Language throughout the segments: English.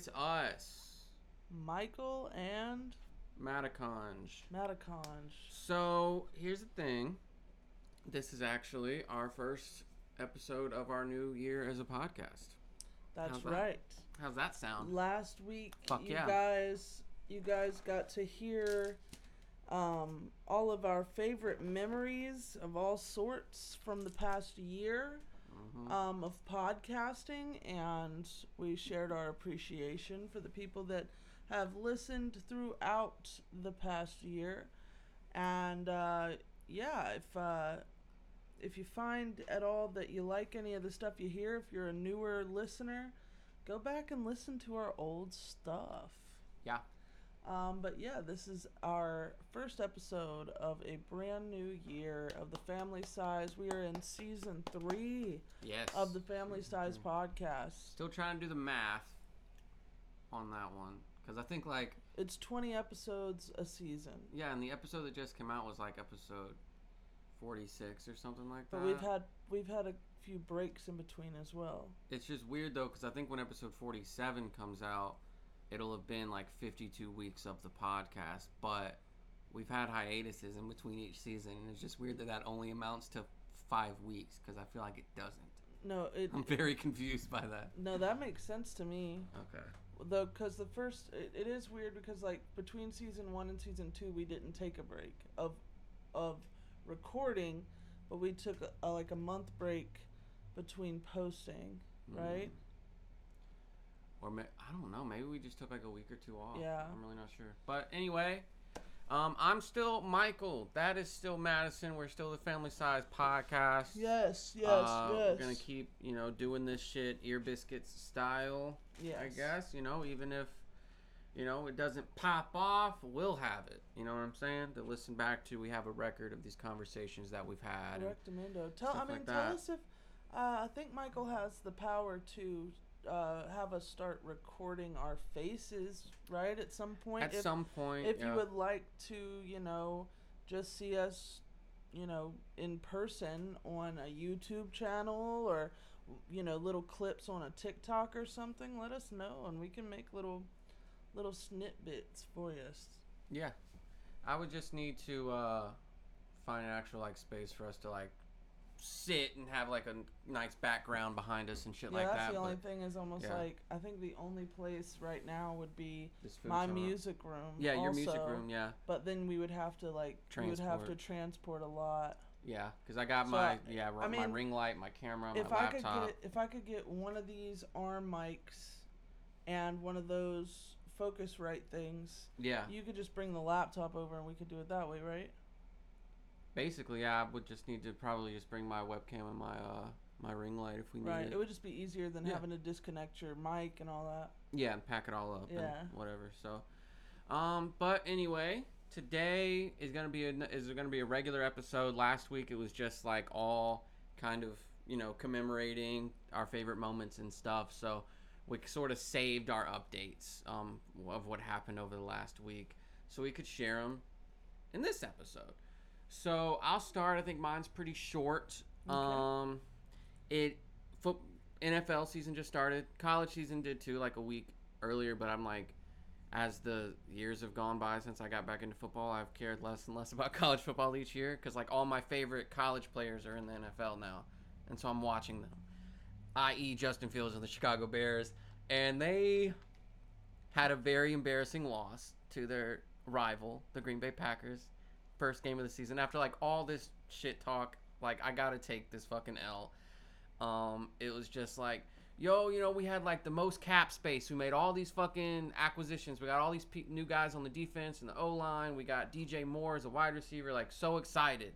It's us, Michael and Mataconj. Mataconj. So here's the thing. This is actually our first episode of our new year as a podcast. That's How's that? right. How's that sound? Last week, Fuck you yeah. guys, you guys got to hear um, all of our favorite memories of all sorts from the past year Mhm. um, of podcasting, and we shared our appreciation for the people that have listened throughout the past year. And uh, yeah, if uh, if you find at all that you like any of the stuff you hear, if you're a newer listener, go back and listen to our old stuff. Yeah. Um, but yeah, this is our first episode of a brand new year of the Family Size. We are in season three Yes. of the Family Size podcast. Still trying to do the math on that one because I think like It's 20 episodes a season. yeah, and the episode that just came out was like episode forty six or something like that. But we've had we've had a few breaks in between as well. It's just weird though, because I think when episode 47 comes out, it'll have been like 52 weeks of the podcast, but we've had hiatuses in between each season, and it's just weird that that only amounts to five weeks, because I feel like it doesn't. No, it I'm very confused by that. no that makes sense to me. Okay. Though, because the first it, it is weird because like between season one and season two we didn't take a break of of recording, but we took a, a, like a month break between posting, mm-hmm. right? Or may, I don't know, maybe we just took like a week or two off. Yeah. I'm really not sure. But anyway, um, I'm still Michael. That is still Madison. We're still the Family Size Podcast. Yes, yes, Uh, yes. We're gonna keep, you know, doing this shit ear biscuits style. Yeah, I guess, you know, even if, you know, it doesn't pop off, we'll have it. You know what I'm saying? To listen back to, we have a record of these conversations that we've had. and- Tell I mean like tell us if uh, I think Michael has the power to uh, have us start recording our faces, right? At some point. At if, some point, if yeah. you would like to, you know, just see us, you know, in person on a YouTube channel or, you know, little clips on a TikTok or something, let us know and we can make little, little snippets for you. yeah, I would just need to uh, find an actual like space for us to like sit and have like a nice background behind us and shit Yeah, like that's that. the only thing is almost yeah. like I think the only place right now would be my music room. Yeah, your music also, room. Yeah, But then we would have to like we would have to Transport. transport a lot. yeah, because I got So, my I- yeah I my ring light, my camera, my if I could laptop. get if I could get one of these arm mics and one of those Focusrite things, yeah, you could just bring the laptop over and we could do it that way, right? Basically, yeah, I would just need to probably just bring my webcam and my uh my ring light if we need Right. it. It would just be easier than Yeah. having to disconnect your mic and all that. Yeah, and pack it all up Yeah. and whatever. So, um, but anyway, today is gonna be a is gonna be a regular episode. Last week it was just like all kind of you know commemorating our favorite moments and stuff. So we sort of saved our updates um of what happened over the last week, so we could share them in this episode. So I'll start. I think mine's pretty short. Okay. Um, it foot NFL season just started. College season did too, like a week earlier. But I'm like, as the years have gone by since I got back into football, I've cared less and less about college football each year because like all my favorite college players are in the NFL now, and so I'm watching them. I.e., Justin Fields and the Chicago Bears, and they had a very embarrassing loss to their rival, the Green Bay Packers, first game of the season. After like all this shit talk, like I gotta take this fucking L. Um, it was just like, yo, you know, we had like the most cap space. We made all these fucking acquisitions. We got all these pe- new guys on the defense and the O line. We got DJ Moore as a wide receiver. Like so excited.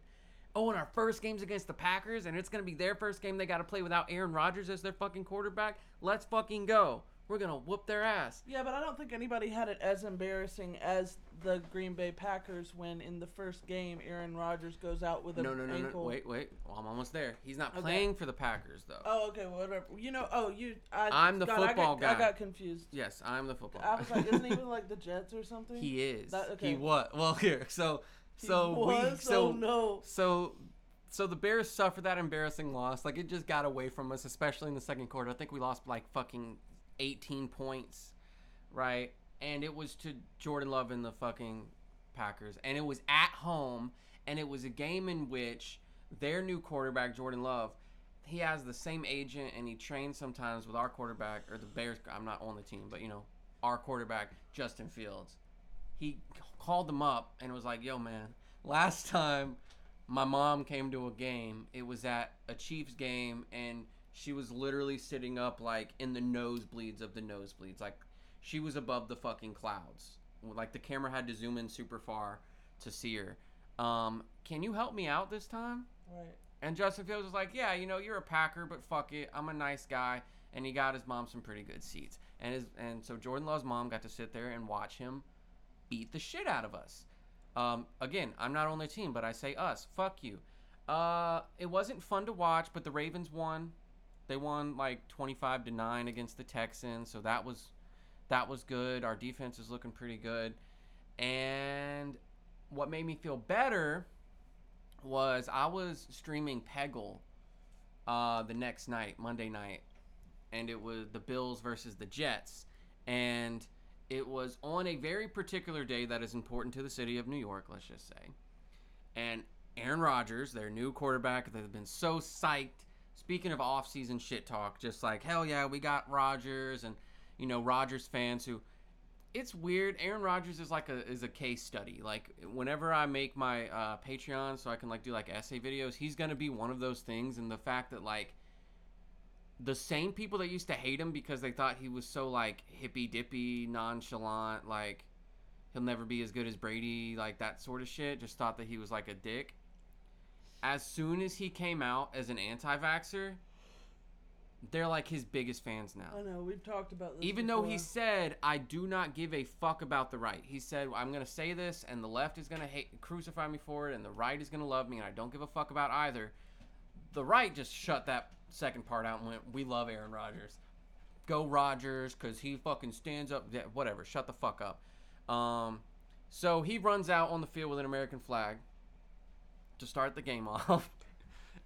Oh, and our first game's against the Packers, and it's gonna be their first game. They got to play without Aaron Rodgers as their fucking quarterback. Let's fucking go. We're gonna whoop their ass. Yeah, but I don't think anybody had it as embarrassing as the Green Bay Packers when in the first game Aaron Rodgers goes out with an No, no, no, ankle. no. Wait, wait. Well, I'm almost there. He's not Okay. playing for the Packers though. Oh, okay, whatever. You know, oh, you. I, I'm the God, I football got, I got confused. Yes, I'm the football. I was guy. like, isn't he like the Jets or something? he is. That- okay. He what? Well, here. So, so we so oh no. so so the Bears suffered that embarrassing loss. Like it just got away from us, especially in the second quarter. I think we lost like fucking 18 points. right? And it was to Jordan Love and the fucking Packers, and it was at home, and it was a game in which their new quarterback Jordan Love, he has the same agent, and he trains sometimes with our quarterback or the Bears. I'm not on the team, but you know, our quarterback Justin Fields. He called them up and was like, "Yo, man, last time." My mom came to a game. It was at a Chiefs game, and she was literally sitting up like in the nosebleeds of the nosebleeds. Like she was above the fucking clouds. Like the camera had to zoom in super far to see her. Um, can you help me out this time? Right. And Justin Fields was like, Yeah, you know, you're a Packer, but fuck it. I'm a nice guy. And he got his mom some pretty good seats. And his and so Jordan Love's mom got to sit there and watch him beat the shit out of us. Um, again, I'm not on the team, but I say us. Fuck you. Uh, it wasn't fun to watch, but the Ravens won. They won like 25 to 9 against the Texans, so that was that was good. Our defense is looking pretty good. And what made me feel better was I was streaming Peggle uh, the next night, Monday night, and it was the Bills versus the Jets. And it was on a very particular day that is important to the city of New York, let's just say. And Aaron Rodgers, their new quarterback, they've been so psyched. Speaking of off-season shit talk, just like hell yeah, we got Rodgers, and you know Rodgers fans who. It's weird. Aaron Rodgers is like a is a case study. Like whenever I make my uh, Patreon, so I can like do like essay videos, he's gonna be one of those things. And the fact that like the same people that used to hate him because they thought he was so like hippy dippy, nonchalant, like he'll never be as good as Brady, like that sort of shit, just thought that he was like a dick. As soon as he came out as an anti vaxxer, they're like his biggest fans now. I know we've talked about this. Even though he said, I do not give a fuck about the right. He said, I'm going to say this, and the left is going to hate, crucify me for it, and the right is going to love me, and I don't give a fuck about either. The right just shut that second part out and went, We love Aaron Rodgers. Go Rodgers, because he fucking stands up. Yeah, whatever, shut the fuck up. Um, so he runs out on the field with an American flag to start the game off.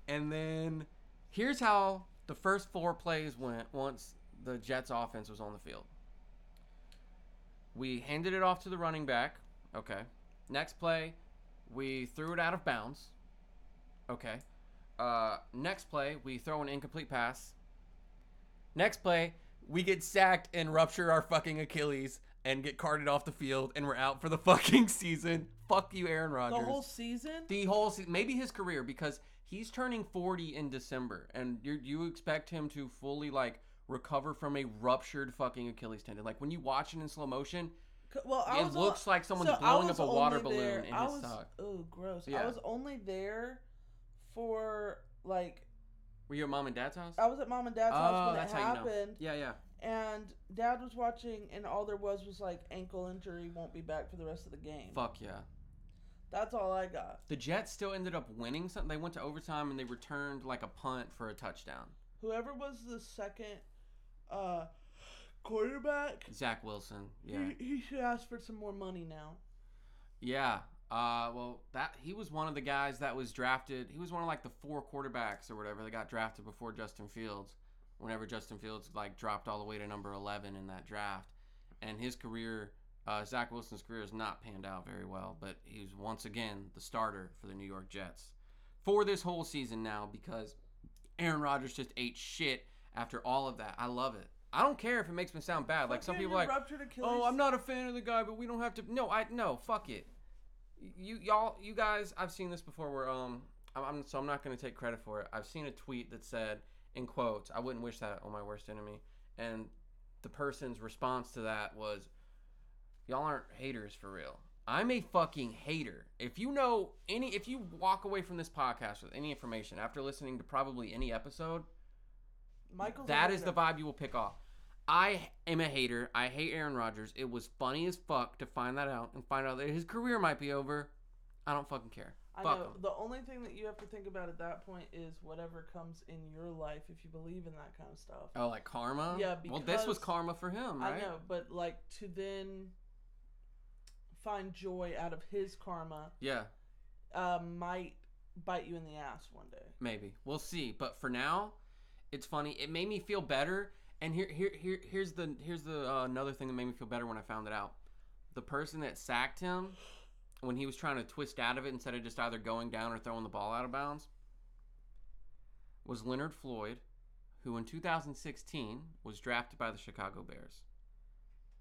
and then here's how the first four plays went once the Jets offense was on the field. We handed it off to the running back. Okay. Next play, we threw it out of bounds. Okay. Uh, next play, we throw an incomplete pass. Next play, we get sacked and rupture our fucking Achilles and get carted off the field and we're out for the fucking season. Fuck you, Aaron Rodgers. the whole season. The whole se- maybe his career because he's turning 40 in December and you you expect him to fully like recover from a ruptured fucking Achilles tendon. Like when you watch it in slow motion, Well, I it looks o- like someone's so blowing up a water balloon there- in I his was, sock. Oh, gross! Yeah. I was only there for like Were you at mom and dad's house? I was at mom and dad's Oh, house when oh, that's it how you know. happened, Yeah, yeah. And dad was watching, and all there was was like ankle injury, won't be back for the rest of the game. Fuck yeah. That's all I got. The Jets still ended up winning something. They went to overtime and they returned like a punt for a touchdown. Whoever was the second uh, quarterback, Zach Wilson. Yeah. he, he should ask for some more money now. Yeah. Uh, well, that he was one of the guys that was drafted. He was one of like the four quarterbacks or whatever that got drafted before Justin Fields. Whenever Justin Fields like dropped all the way to number eleven in that draft, and his career, uh, Zach Wilson's career has not panned out very well. But he's once again the starter for the New York Jets for this whole season now because Aaron Rodgers just ate shit after all of that. I love it. I don't care if it makes me sound bad. Like some people like. Oh, I'm not a fan of the guy, but we don't have to. No, I no, fuck it. You y'all, you guys, I've seen this before. Where um, I'm, I'm so I'm not gonna take credit for it. I've seen a tweet that said, in quotes, "I wouldn't wish that on my worst enemy," and the person's response to that was, "Y'all aren't haters for real." I'm a fucking hater. If you know any, if you walk away from this podcast with any information after listening to probably any episode, Michael's a that is the vibe you will pick off. I am a hater. I hate Aaron Rodgers. It was funny as fuck to find that out and find out that his career might be over. I don't fucking care. I Fuck know. The only thing that you have to think about at that point is whatever comes in your life if you believe in that kind of stuff. Oh, like karma? Yeah, Well, this was because- karma for him, right? I know, but like to then find joy out of his karma Yeah, uh, might bite you in the ass one day. maybe. We'll see. But for now, it's funny. It made me feel better. And here, here, here, here's the here's the uh, another thing that made me feel better when I found it out. The person that sacked him when he was trying to twist out of it instead of just either going down or throwing the ball out of bounds was Leonard Floyd, who in 2016 was drafted by the Chicago Bears.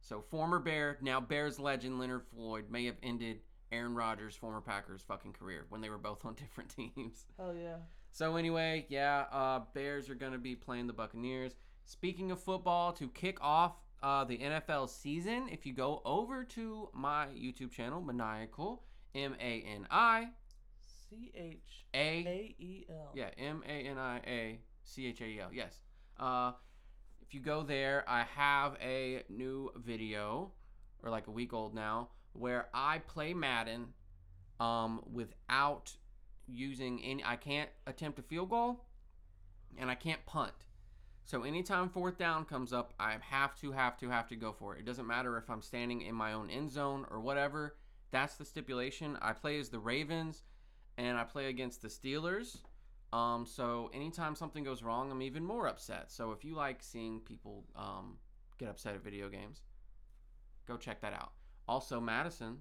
So former Bear, now Bears legend Leonard Floyd may have ended Aaron Rodgers, former Packers, fucking career when they were both on different teams. Hell yeah. So anyway, yeah, uh, Bears are gonna be playing the Buccaneers. Speaking of football, to kick off uh, the NFL season, if you go over to my YouTube channel, Maniacal, M A N I C H A A E L. yeah, M A N I A C H A E L. Yes. Uh, if you go there, I have a new video, or like a week old now, where I play Madden, um, without using any. I can't attempt a field goal, and I can't punt. So anytime fourth down comes up, I have to, have to, have to go for it. It doesn't matter if I'm standing in my own end zone or whatever. That's the stipulation. I play as the Ravens, and I play against the Steelers. Um, so anytime something goes wrong, I'm even more upset. So if you like seeing people um, get upset at video games, go check that out. Also, Madison,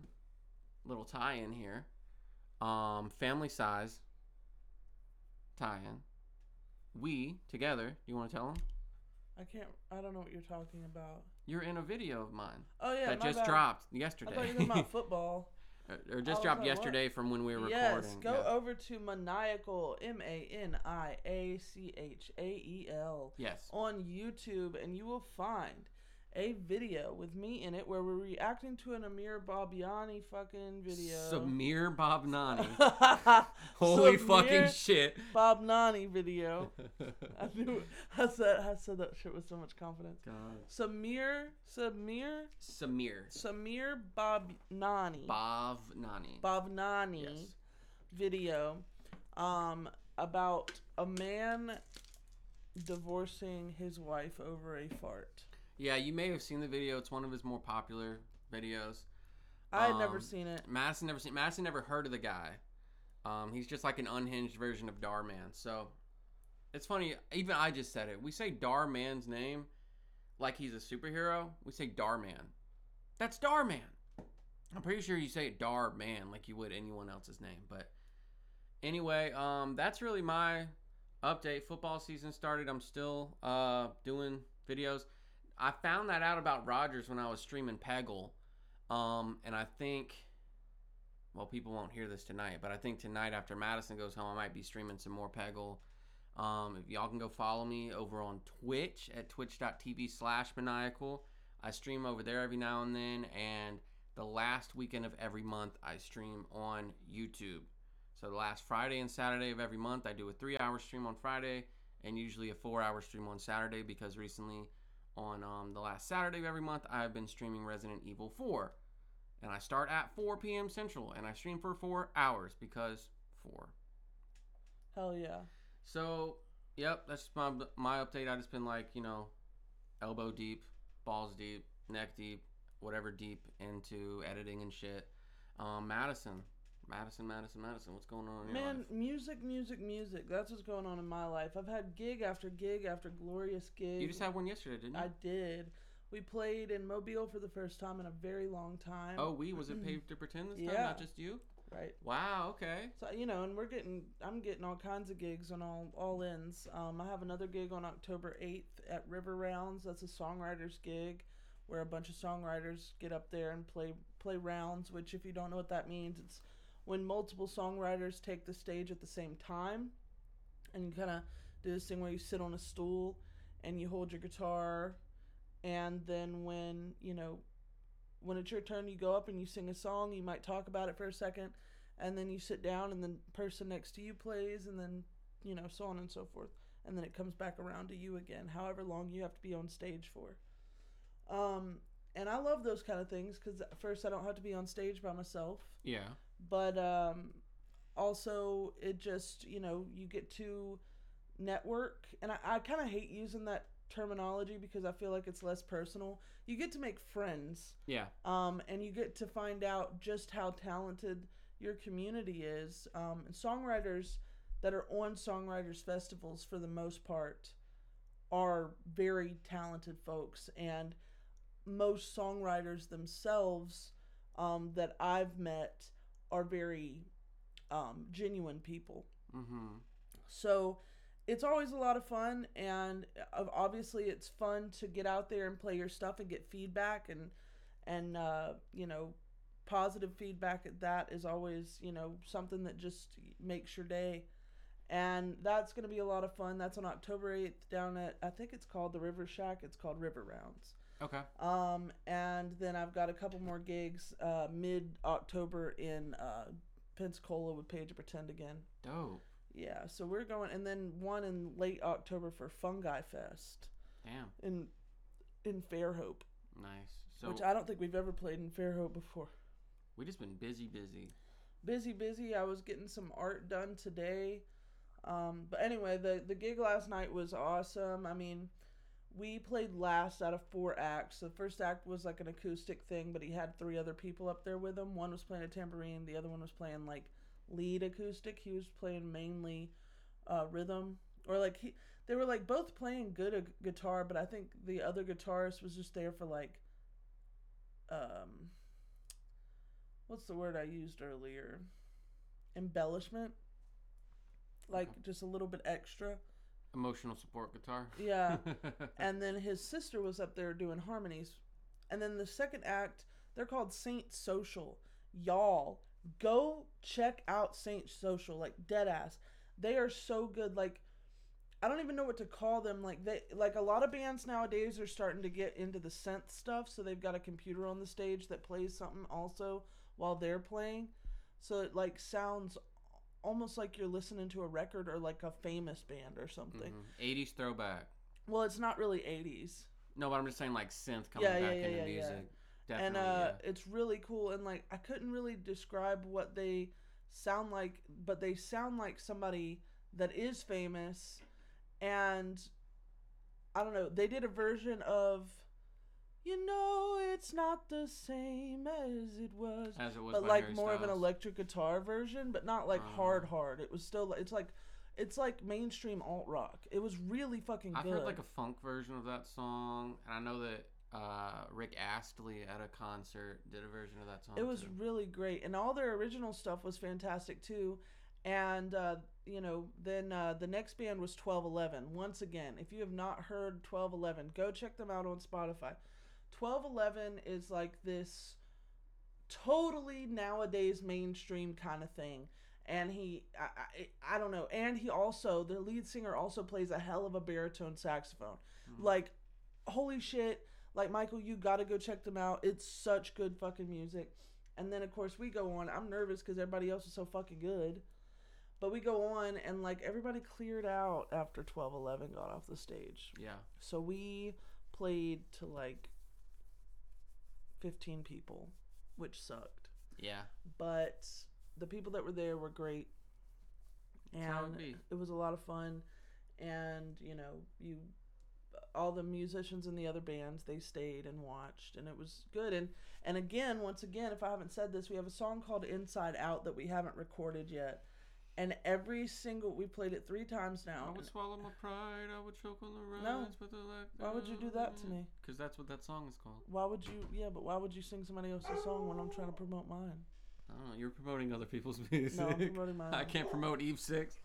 little tie-in here. Um, family size tie-in. We together. You want to tell them? I can't. I don't know what you're talking about. You're in a video of mine Oh yeah, that just bad. dropped I yesterday, thought you were talking about football. or, or just dropped like, what? yesterday from when we were yes, recording. Yes, go Yeah. over to Maniacal M A N I A C H A E L Yes. on YouTube, and you will find a video with me in it where we're reacting to an Amir Babiani fucking video. Samir Bobnani. Holy fucking shit. Bob Nani video. I knew I said I said that shit with so much confidence. God. Samir Samir Samir. Samir Bob Nani Bovnani. Bob Nani Yes. video um about a man divorcing his wife over a fart. Yeah, you may have seen the video. It's one of his more popular videos. I had never Um, seen it. Madison never seen. Madison never heard of the guy. Um, he's just like an unhinged version of Darman. So it's funny. Even I just said it. We say Darman's name like he's a superhero. We say Darman. That's Darman. I'm pretty sure you say Darman like you would anyone else's name. But anyway, um, that's really my update. Football season started. I'm still uh doing videos. I found that out about Rodgers when I was streaming Peggle. Um, and I think, well, people won't hear this tonight, but I think tonight after Madison goes home, I might be streaming some more Peggle. Um, if y'all can go follow me over on Twitch at twitch.tv slash maniacal. I stream over there every now and then, and the last weekend of every month, I stream on YouTube. So the last Friday and Saturday of every month, I do a three hour stream on Friday and usually a four hour stream on Saturday because recently on um, the last Saturday of every month, I've been streaming Resident Evil 4. And I start at 4 p.m. Central and I stream for four hours because 4. Hell yeah. So, yep, that's my, my update. I just been like, you know, elbow deep, balls deep, neck deep, whatever deep into editing and shit. Um, Madison. Madison, Madison, Madison. What's going on Man, life? music, music, music. That's what's going on in my life. I've had gig after gig after glorious gig. You just had one yesterday, didn't you? I did. We played in Mobile for the first time in a very long time. oh, we? Was it Paid to Pretend this time? Yeah. Not just you? Right. Wow, okay. So you know, and we're getting, I'm getting all kinds of gigs on all all ends. Um, I have another gig on October eighth at River Rounds. That's a songwriters gig, where a bunch of songwriters get up there and play play rounds. Which, if you don't know what that means, it's when multiple songwriters take the stage at the same time, and you kind of do this thing where you sit on a stool and you hold your guitar, and then when you know when it's your turn, you go up and you sing a song. You might talk about it for a second, and then you sit down, and the person next to you plays, and then you know so on and so forth, and then it comes back around to you again. However long you have to be on stage for. Um, and I love those kind of things because first I don't have to be on stage by myself, Yeah. But um, also it just you know you get to network, and I, I kind of hate using that terminology because I feel like it's less personal. You get to make friends Yeah. um, and you get to find out just how talented your community is. Um, and songwriters that are on songwriters festivals, for the most part, are very talented folks and most songwriters themselves um, that I've met are very um, genuine people. Mm-hmm. So it's always a lot of fun, and uh, obviously it's fun to get out there and play your stuff and get feedback and and uh, you know positive feedback at that is always you know something that just makes your day. And that's going to be a lot of fun. That's on October 8th down at, I think it's called the River Shack. It's called River Rounds. Okay. Um, and then I've got a couple more gigs uh, mid October in uh, Pensacola with Page of Pretend again. Dope. Yeah, so we're going, and then one in late October for Fungi Fest Damn. in in Fairhope, Nice. So which I don't think we've ever played in Fairhope before. we just been busy, busy. Busy, busy. I was getting some art done today. Um, but anyway, the the gig last night was awesome. I mean, we played last out of four acts. The first act was like an acoustic thing, but he had three other people up there with him. One was playing a tambourine, the other one was playing like lead acoustic. He was playing mainly uh, rhythm, or like he. They were like both playing good a- guitar, but I think the other guitarist was just there for like, um, what's the word I used earlier? Embellishment. Like just a little bit extra. Emotional support guitar. Yeah. and then his sister was up there doing harmonies. And then the second act, they're called Saint Social. Y'all, go check out Saint Social, like dead ass. They are so good. Like, I don't even know what to call them. Like they, like a lot of bands nowadays are starting to get into the synth stuff. So they've got a computer on the stage that plays something also while they're playing. So it like sounds almost like you're listening to a record or like a famous band or something. Mhm. 80s throwback. Well, it's not really 80s. No, but I'm just saying like synth coming Yeah, back yeah, into yeah, yeah. music. Definitely. and uh, it's really cool. And like, I couldn't really describe what they sound like, but they sound like somebody that is famous. And I don't know, they did a version of, you know, it's not the same as it was. As it was But like Harry more of an electric guitar version, but not like Oh. hard, hard. It was still, it's like, it's like mainstream alt rock. It was really fucking I've good. heard like a funk version of that song, and I know that uh, Rick Astley at a concert did a version of that song. It was too. really great, and all their original stuff was fantastic too. And uh, you know, then uh, the next band was Twelve Eleven. Once again, if you have not heard Twelve Eleven, go check them out on Spotify. Twelve Eleven is like this totally nowadays mainstream kind of thing. And he, I, I, I don't know. And he also, the lead singer also plays a hell of a baritone saxophone. Mhm. Like, holy shit. Like, Michael, you gotta go check them out. It's such good fucking music. And then, of course, we go on. I'm nervous because everybody else is so fucking good. But we go on, and like, everybody cleared out after 1211 got off the stage. Yeah. So we played to like 15 people, which sucked. Yeah. But the people that were there were great. It And be. it was a lot of fun. And, you know, you all the musicians in the other bands they stayed and watched and it was good and and again once again if i haven't said this we have a song called inside out that we haven't recorded yet and every single we played it three times now I would swallow my pride. I would choke on the No. rise, but the why would you do that to me Because that's what that song is called. Why would you? Yeah, but why would you sing somebody else's song when I'm trying to promote mine? I don't know. You're promoting other people's music. No, I'm promoting mine. I can't promote Eve Six.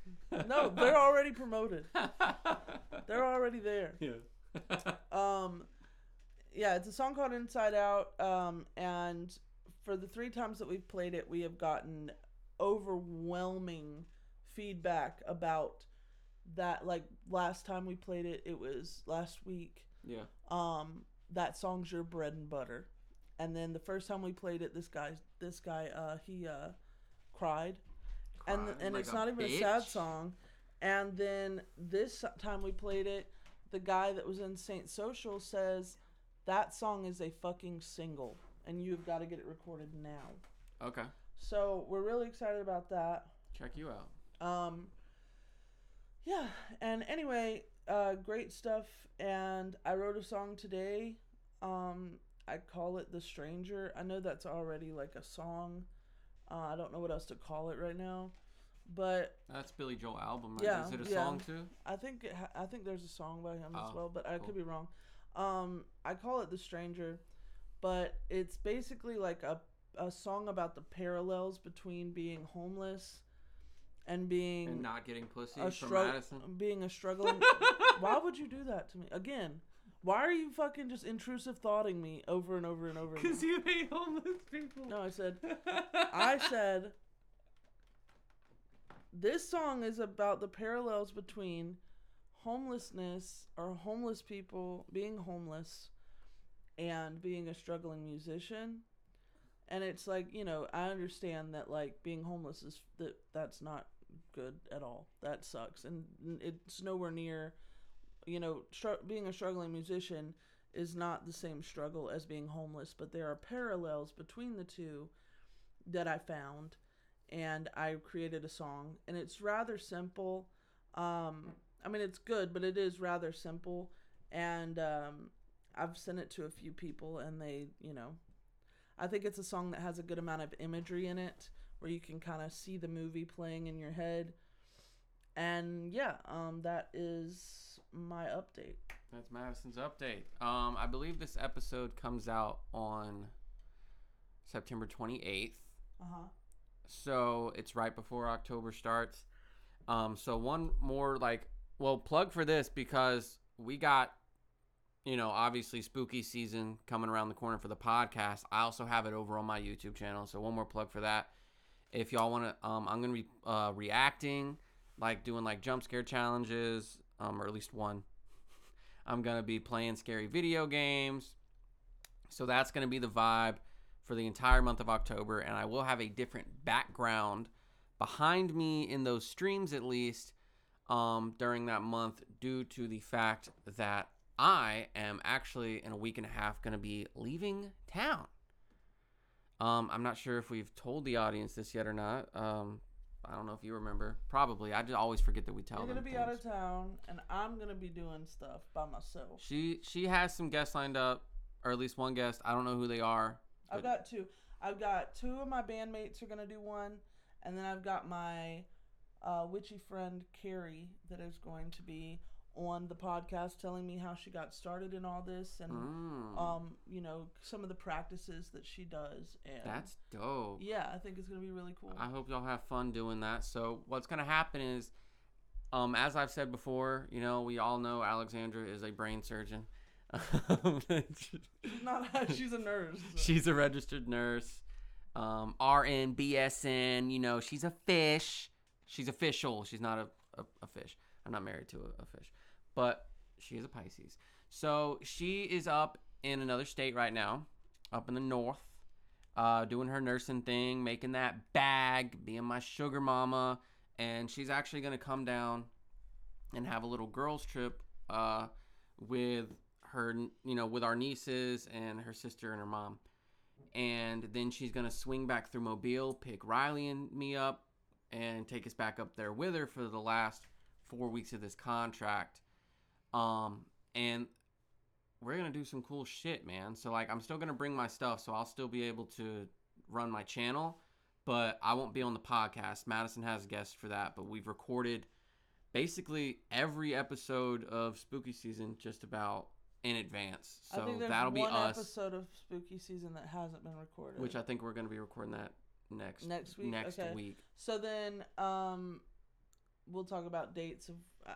No, they're already promoted. They're already there. yeah. Um, yeah, it's a song called Inside Out. Um, and for the three times that we've played it, we have gotten overwhelming feedback about that. Like last time we played it, it was last week. yeah. um that song's your bread and butter and then the first time we played it this guy this guy uh he uh cried cried and and like it's not even a sad song and then this time we played it the guy that was in saint social says that song is a fucking single and you've got to get it recorded now Okay. So we're really excited about that Check you out. um, yeah, and anyway, uh, great stuff. And I wrote a song today. Um, I call it "The Stranger." I know that's already like a song. Uh, I don't know what else to call it right now, but That's Billy Joel album, right? Yeah, Is it a yeah. song too? I think it ha- I think there's a song by him as Oh, well, but I cool. could be wrong. Um, I call it "The Stranger," but it's basically like a a song about the parallels between being homeless and being And not getting pussy a from Madison. being a struggling. why would you do that to me again? Why are you fucking just intrusive thoughting me over and over and over? Because you hate homeless people. No, I said I said this song is about the parallels between homelessness or homeless people being homeless and being a struggling musician. And it's like, you know, I understand that like being homeless is that that's not good at all. That sucks and it's nowhere near you know, str- being a struggling musician is not the same struggle as being homeless, but there are parallels between the two that I found, and I created a song, and it's rather simple. Um, I mean, it's good, but it is rather simple, and um, I've sent it to a few people, and they, you know, I think it's a song that has a good amount of imagery in it, where you can kind of see the movie playing in your head. And yeah, um, that is my update. That's Madison's update. Um, I believe this episode comes out on September 28th. Uh huh. So it's right before October starts. Um, so one more like, well, plug for this because we got, you know, obviously spooky season coming around the corner for the podcast. I also have it over on my YouTube channel. So one more plug for that. If y'all want to, um, I'm gonna be uh, reacting, like doing like jump scare challenges, um, or at least one. I'm gonna be playing scary video games. So that's gonna be the vibe for the entire month of October, and I will have a different background behind me in those streams at least um, during that month due to the fact that I am actually in a week and a half going to be leaving town. Um, I'm not sure if we've told the audience this yet or not. Um, I don't know if you remember. Probably. I just always forget that we tell You're them. gonna be out of town, and I'm gonna be doing stuff by myself. She she has some guests lined up, or at least one guest. I don't know who they are. I've got two. I've got two of my bandmates are gonna do one, and then I've got my uh, witchy friend Carrie that is going to be on the podcast, telling me how she got started in all this, and Mm, um, you know, some of the practices that she does. And that's dope. yeah, I think it's gonna be really cool. I hope y'all have fun doing that. So what's gonna happen is, um, as I've said before, you know, we all know Alexandra is a brain surgeon. she's not. she's a nurse. so- She's a registered nurse. Um, RN, BSN, you know, she's a fish. She's official. She's not a, a, a fish. I'm not married to a, a fish. But she is a Pisces. So she is up in another state right now, up in the north, uh, doing her nursing thing, making that bag, being my sugar mama. And she's actually going to come down and have a little girls' trip uh, with her, you know, with our nieces and her sister and her mom. And then she's going to swing back through Mobile, pick Riley and me up, and take us back up there with her for the last four weeks of this contract. Um, and we're gonna do some cool shit, man. So like, I'm still gonna bring my stuff, so I'll still be able to run my channel, but I won't be on the podcast. Madison has guests for that, but we've recorded basically every episode of Spooky Season just about in advance. I So think that'll be one us, episode of Spooky Season that hasn't been recorded. which I think we're gonna be recording that next Next week? Next Okay. week. So then, um, we'll talk about dates of.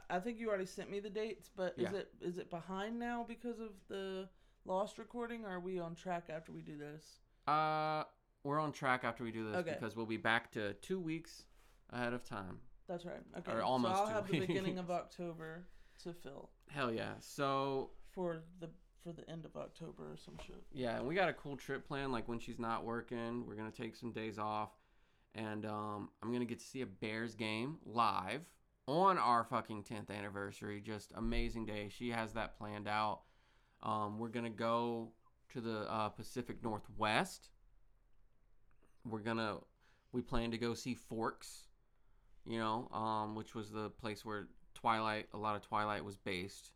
I- think you already sent me the dates, but is it is it behind now because of the lost recording? Or are we on track after we do this? Uh, we're on track after we do this Okay. because we'll be back to two weeks ahead of time. That's right. Okay. Or almost so I'll have the beginning of October to fill Hell yeah! So for the for the end of October or some shit. yeah, and we got a cool trip planned. Like when she's not working, we're gonna take some days off, and um, I'm gonna get to see a Bears game live on our fucking 10th anniversary. Just amazing day. She has that planned out. Um, we're gonna go to the uh, Pacific Northwest. We're gonna we plan to go see Forks, you know, um, which was the place where Twilight, a lot of Twilight was based.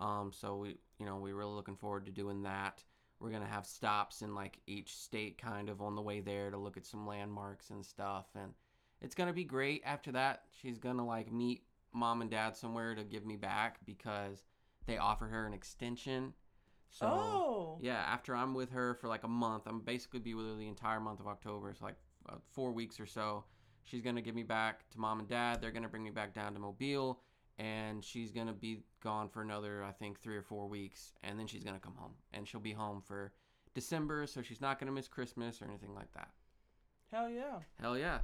Um, so we, you know, we're really looking forward to doing that. We're gonna have stops in like each state, kind of on the way there to look at some landmarks and stuff, and it's gonna be great. After that, she's gonna like meet mom and dad somewhere to give me back because they offered her an extension. So oh. yeah, after I'm with her for like a month, I'm basically be with her the entire month of October, so like uh, four weeks or so. She's gonna give me back to mom and dad. They're gonna bring me back down to Mobile, and she's gonna be gone for another, I think, three or four weeks, and then she's gonna come home, and she'll be home for December, so she's not gonna miss Christmas or anything like that. Hell yeah. Hell yeah!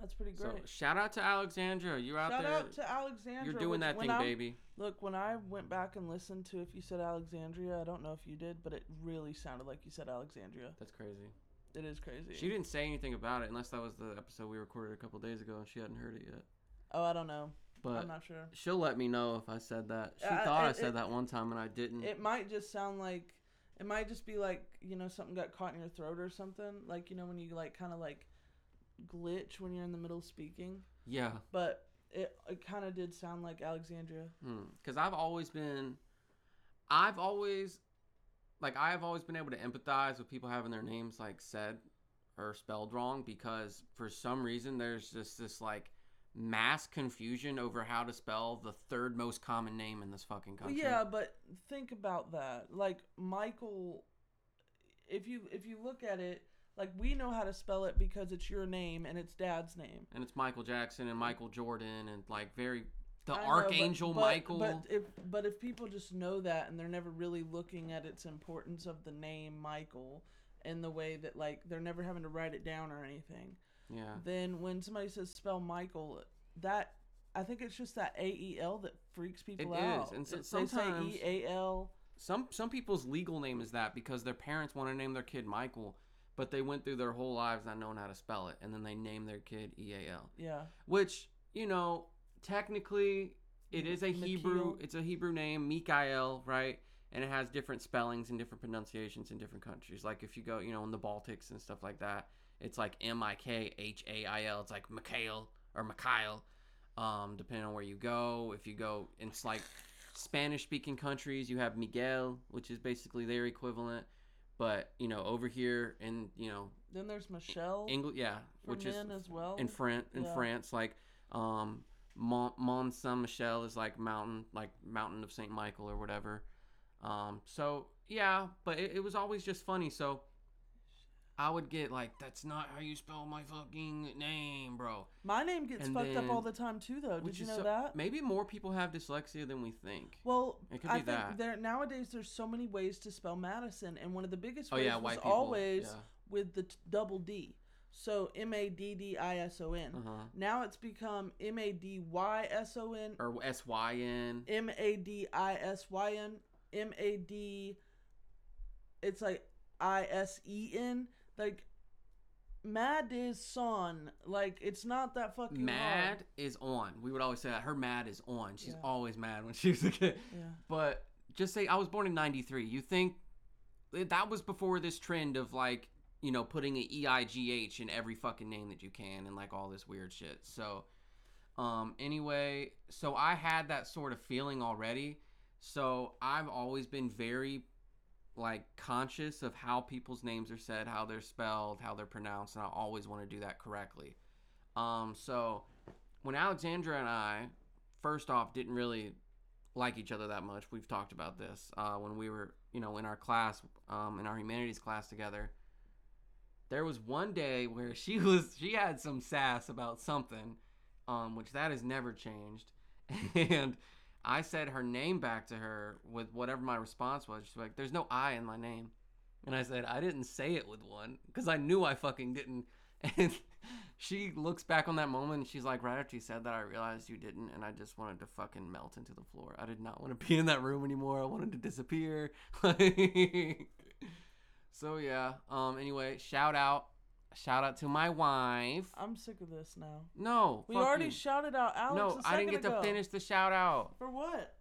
That's pretty great So shout out to Alexandra. You're out there. Shout there. out to Alexandra. You're doing that thing, I'm- baby. Look, when I went back and listened to if you said Alexandria, I don't know if you did, but it really sounded like you said Alexandria. That's crazy. It is crazy. She didn't say anything about it unless that was the episode we recorded a couple days ago and she hadn't heard it yet. oh, I don't know. But I'm not sure. she'll let me know if I said that. She Uh, thought I it- said it- that one time and I didn't. It might just sound like it might just be like you know something got caught in your throat or something. Like you know when you like kind of like glitch when you're in the middle of speaking. yeah. But it it kind of did sound like Alexandria. Because I've always been, I've always, like, I've always been able to empathize with people having their names, like, said or spelled wrong because for some reason there's just this, like, mass confusion over how to spell the third most common name in this fucking country. yeah, but think about that. Like Michael, if you if you look at it, like we know how to spell it because it's your name and it's Dad's name. And it's Michael Jackson and Michael Jordan and, like, very, the I know, Archangel but- Michael. But if but if people just know that and they're never really looking at its importance of the name Michael in the way that like they're never having to write it down or anything, yeah. then when somebody says spell Michael, that I think it's just that A E L that freaks people is, out. and so- It's- they say sometimes- E A L. Some some people's legal name is that because their parents want to name their kid Michael, but they went through their whole lives not knowing how to spell it, and then they name their kid E A L. Yeah. Which you know, technically, it is a Mikhail. Hebrew. It's a Hebrew name, Mikael, right? And it has different spellings and different pronunciations in different countries. Like if you go, you know, in the Baltics and stuff like that, it's like M I K H A I L. It's like Mikhail or Mikhail, um, depending on where you go. If you go, it's like Spanish-speaking countries, you have Miguel, which is basically their equivalent. But you know, over here in you know Then there's Michelle England, yeah, which is as well. in France in Yeah. France like um Mont, Mont Saint Michel is like mountain like mountain of Saint Michael or whatever um so yeah but it, it was always just funny so I would get like that's not how you spell my fucking name bro My name gets and fucked up all the time too, though. Did which you is know so- that? maybe more people have dyslexia than we think Well, It could I be think that. there nowadays there's so many ways to spell Madison, and one of the biggest oh ways yeah was white people always yeah. with the t- double D. So M A D D I S O N. uh-huh Now it's become M A D Y S O N, or S Y N M A D I S Y N, M A D. It's like I S E N. Like Mad is son. Like it's not that fucking mad hard. is on we would always say that her mad is on she's Yeah. always mad when she was a kid Yeah. But just say I was born in 93. You think that was before this trend of like, you know, putting an E I G H in every fucking name that you can and like all this weird shit. So um anyway, so I had that sort of feeling already. So I've always been very like conscious of how people's names are said, how they're spelled, how they're pronounced, and I always want to do that correctly. Um so when Alexandra and I first off didn't really like each other that much. We've talked about this uh, when we were, you know, in our class, um, in our humanities class together. There was one day where she was she had some sass about something, um, which that has never changed, and I said her name back to her with whatever my response was. She's like, "There's no I in my name," and I said I didn't say it with one because I knew I fucking didn't, and she looks back on that moment and she's like, right after you said that, I realized you didn't, and I just wanted to fucking melt into the floor. I did not want to be in that room anymore. I wanted to disappear. so yeah. Um. Anyway, shout out, shout out to my wife. I'm sick of this now. No, We already you. shouted out Alex. no, I I didn't get to finish the shout out. For what?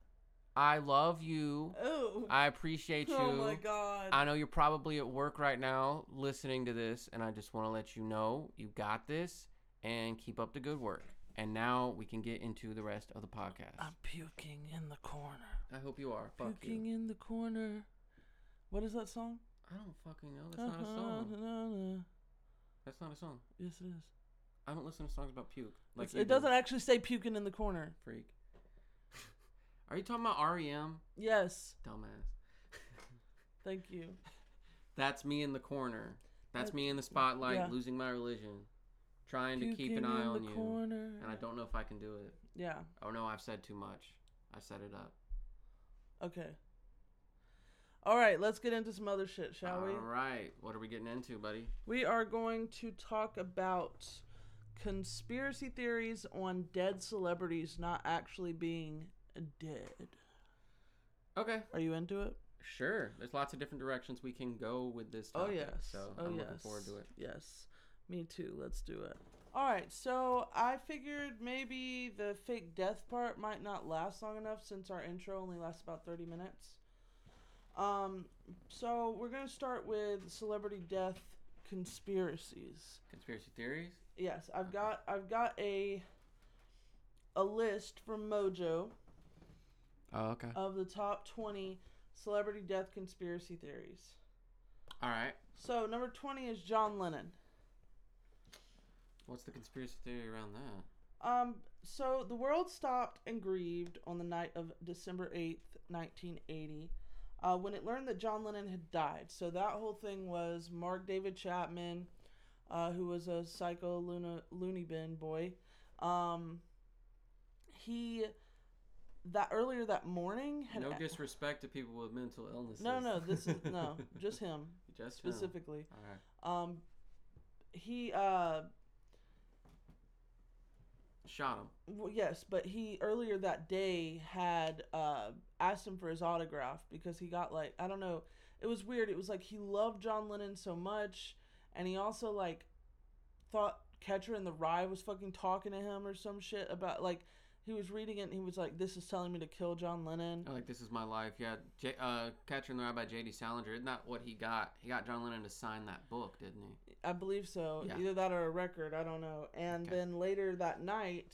I love you. Oh. I appreciate oh you. Oh my god. I know you're probably at work right now listening to this, and I just want to let you know you got this and keep up the good work. And now we can get into the rest of the podcast. I'm puking in the corner. I hope you are. Fuck puking you. in the corner. What is that song? I don't fucking know. That's not a song. Uh-huh. That's not a song. Yes, it is. I don't listen to songs about puke. Like It's- you it do, doesn't actually say puking in the corner. freak. Are you talking about REM? Yes. Dumbass. Thank you. That's me in the corner. That's me in the spotlight, yeah. losing my religion, trying to keep Puking an eye in on the you. corner. And I don't know if I can do it. Yeah. Oh no, I've said too much. I set it up. Okay. All right, let's get into some other shit, shall we? All right, what are we getting into, buddy? We are going to talk about conspiracy theories on dead celebrities not actually being dead. Okay, Are you into it? sure. There's lots of different directions we can go with this Oh topic. yes. So oh I'm yes. looking forward to it. Yes. Me too. Let's do it. All right. So I figured maybe the fake death part might not last long enough since our intro only lasts about 30 minutes. Um so we're going to start with celebrity death conspiracies. Conspiracy theories. Yes, I've got I've got a a list from Mojo Oh, okay. of the top 20 celebrity death conspiracy theories. All right. So, number 20 is John Lennon. What's the conspiracy theory around that? Um, so the world stopped and grieved on the night of December 8th, 1980, uh, when it learned that John Lennon had died. So that whole thing was Mark David Chapman, uh, who was a psycho Luna, loony bin boy. Um, he, that earlier that morning had. No disrespect to people with mental illnesses. no, no, this is, no, just him just him. specifically. All right. Um, he, uh, Shot him. Well, yes, but he earlier that day had uh, asked him for his autograph because he got like I don't know. It was weird. It was like he loved John Lennon so much, and he also like thought Catcher in the Rye was fucking talking to him or some shit about like he was reading it and he was like, "This is telling me to kill John Lennon." Like this is my life. Yeah, J- uh, Catcher in the Rye by J.D. Salinger. Isn't that what he got? He got John Lennon to sign that book, didn't he? I believe so. Yeah. Either that or a record. I don't know. And Okay. then later that night,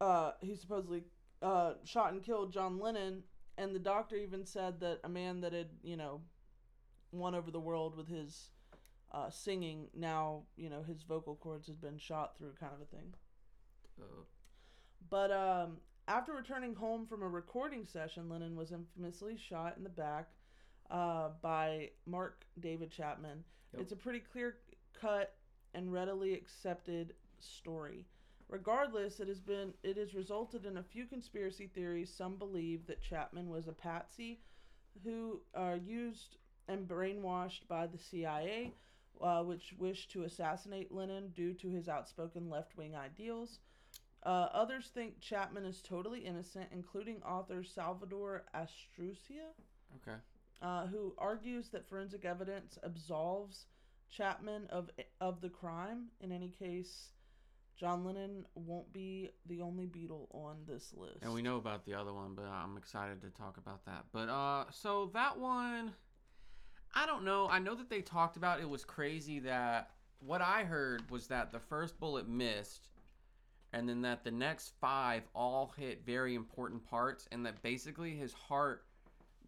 uh, he supposedly uh, shot and killed John Lennon. And the doctor even said that a man that had, you know, won over the world with his uh, singing, now, you know, his vocal cords had been shot through, kind of a thing. But um, after returning home from a recording session, Lennon was infamously shot in the back uh, by Mark David Chapman. Yep. It's a pretty clear cut and readily accepted story. Regardless, it has been it has resulted in a few conspiracy theories. Some believe that Chapman was a patsy who uh, used and brainwashed by the CIA, uh, which wished to assassinate Lennon due to his outspoken left wing ideals. Uh, others think Chapman is totally innocent, including author Salvador Astucia, okay. uh, who argues that forensic evidence absolves Chapman of of the crime. In any case, John Lennon won't be the only Beatle on this list. And we know about the other one, but I'm excited to talk about that. But uh, so that one, I don't know. I know that they talked about it was crazy that what I heard was that the first bullet missed, and then that the next five all hit very important parts, and that basically his heart,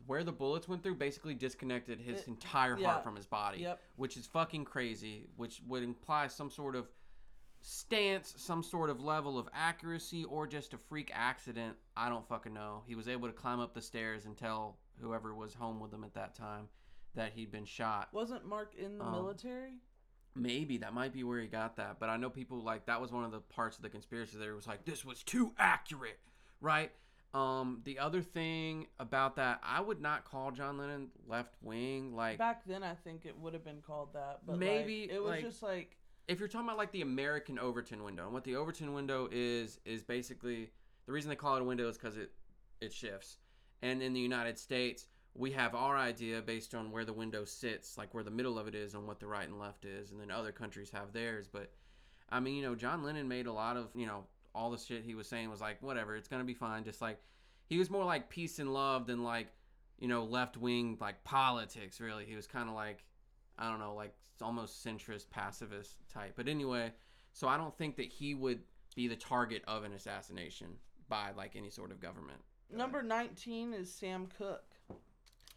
where the bullets went through, basically disconnected his It- entire yeah. heart from his body, Yep. which is fucking crazy. Which would imply some sort of stance, some sort of level of accuracy, or just a freak accident. I don't fucking know. He was able to climb up the stairs and tell whoever was home with him at that time that he'd been shot. Wasn't Mark in the Um, military? Maybe that might be where he got that, but I know people like that was one of the parts of the conspiracy that was like this was too accurate, right? Um, the other thing about that, I would not call John Lennon left wing. Like, Back then, I think it would have been called that, but Maybe, like, it was like- just like if you're talking about like the American Overton window, and what the Overton window is is basically the reason they call it a window is because it it shifts. And in the United States, we have our idea based on where the window sits, like where the middle of it is, on what the right and left is, and then other countries have theirs. But I mean, you know, John Lennon made a lot of you know all the shit he was saying was like whatever, it's gonna be fine. Just like he was more like peace and love than like you know left wing like politics. Really, he was kind of like I don't know, like almost centrist, pacifist type. But anyway, so I don't think that he would be the target of an assassination by like any sort of government. number nineteen is Sam Cooke.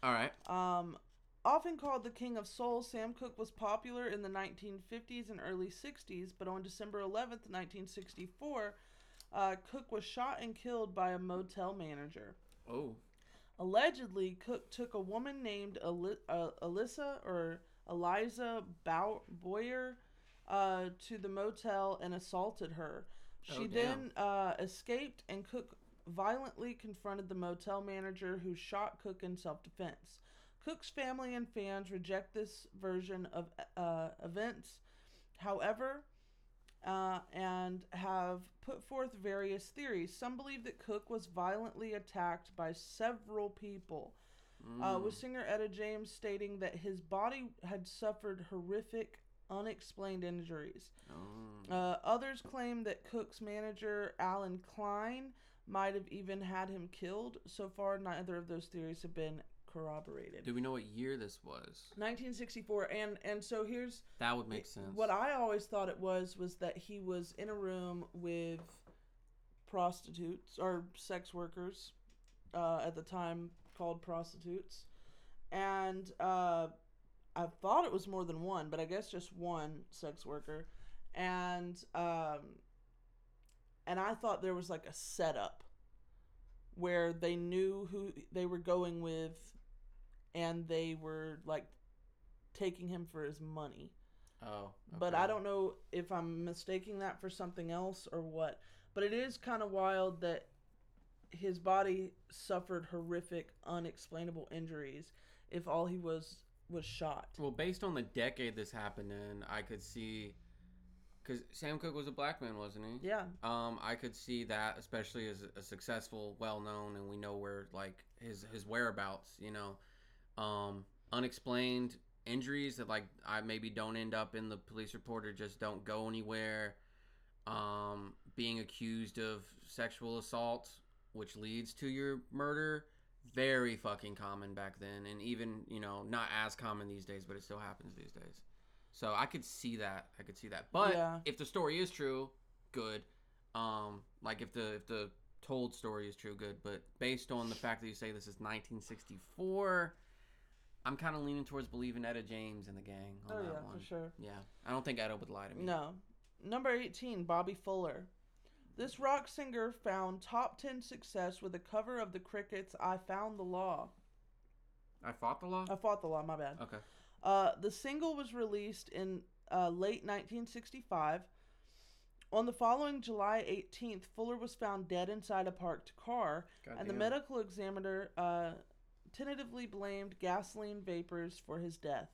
All right. Um, often called the King of Soul, Sam Cooke was popular in the 1950s and early 60s, but on December 11th, 1964, uh, Cooke was shot and killed by a motel manager. Oh. Allegedly, Cooke took a woman named uh, Alyssa or Eliza Bow- Boyer uh, to the motel and assaulted her. She Oh, then uh, escaped, and Cooke violently confronted the motel manager who shot Cooke in self defense. Cooke's family and fans reject this version of uh, events, however, uh, and have put forth various theories. Some believe that Cooke was violently attacked by several people, uh, Mm. with singer Etta James stating that his body had suffered horrific, unexplained injuries. Oh. Uh, others claim that Cooke's manager, Allen Klein, might have even had him killed. So far, neither of those theories have been corroborated. Do we know what year this was? 1964, and and so here's That would make sense. what I always thought it was was that he was in a room with prostitutes or sex workers uh, at the time called prostitutes, and uh, I thought it was more than one, but I guess just one sex worker, and um, and I thought there was like a setup where they knew who they were going with, and they were like taking him for his money. oh. But. I don't know if I'm mistaking that for something else or what. But it is kind of wild that his body suffered horrific, unexplainable injuries if all he was was shot. Well, based on the decade this happened in, I could see. Because Sam Cooke was a black man, wasn't he? Yeah. Um, I could see that, especially as a successful, well-known, and we know where like his his whereabouts. You know, um, unexplained injuries that like I maybe don't end up in the police report or just don't go anywhere. Um, being accused of sexual assault, which leads to your murder, very fucking common back then, and even you know not as common these days, but it still happens these days. So I could see that. I could see that. But Yeah. if the story is true, good. Um, like if the if the told story is true, good. But based on the fact that you say this is 1964, I'm kind of leaning towards believing Etta James and the gang on Oh that yeah, one. for sure. Yeah, I don't think Etta would lie to me. No. Number 18, Bobby Fuller. This rock singer found top 10 success with a cover of the Crickets' I Found the Law. I fought the law. I fought the law, my bad. Okay. Uh, the single was released in uh, late 1965. On the following July 18th, Fuller was found dead inside a parked car, and the medical examiner uh, tentatively blamed gasoline vapors for his death.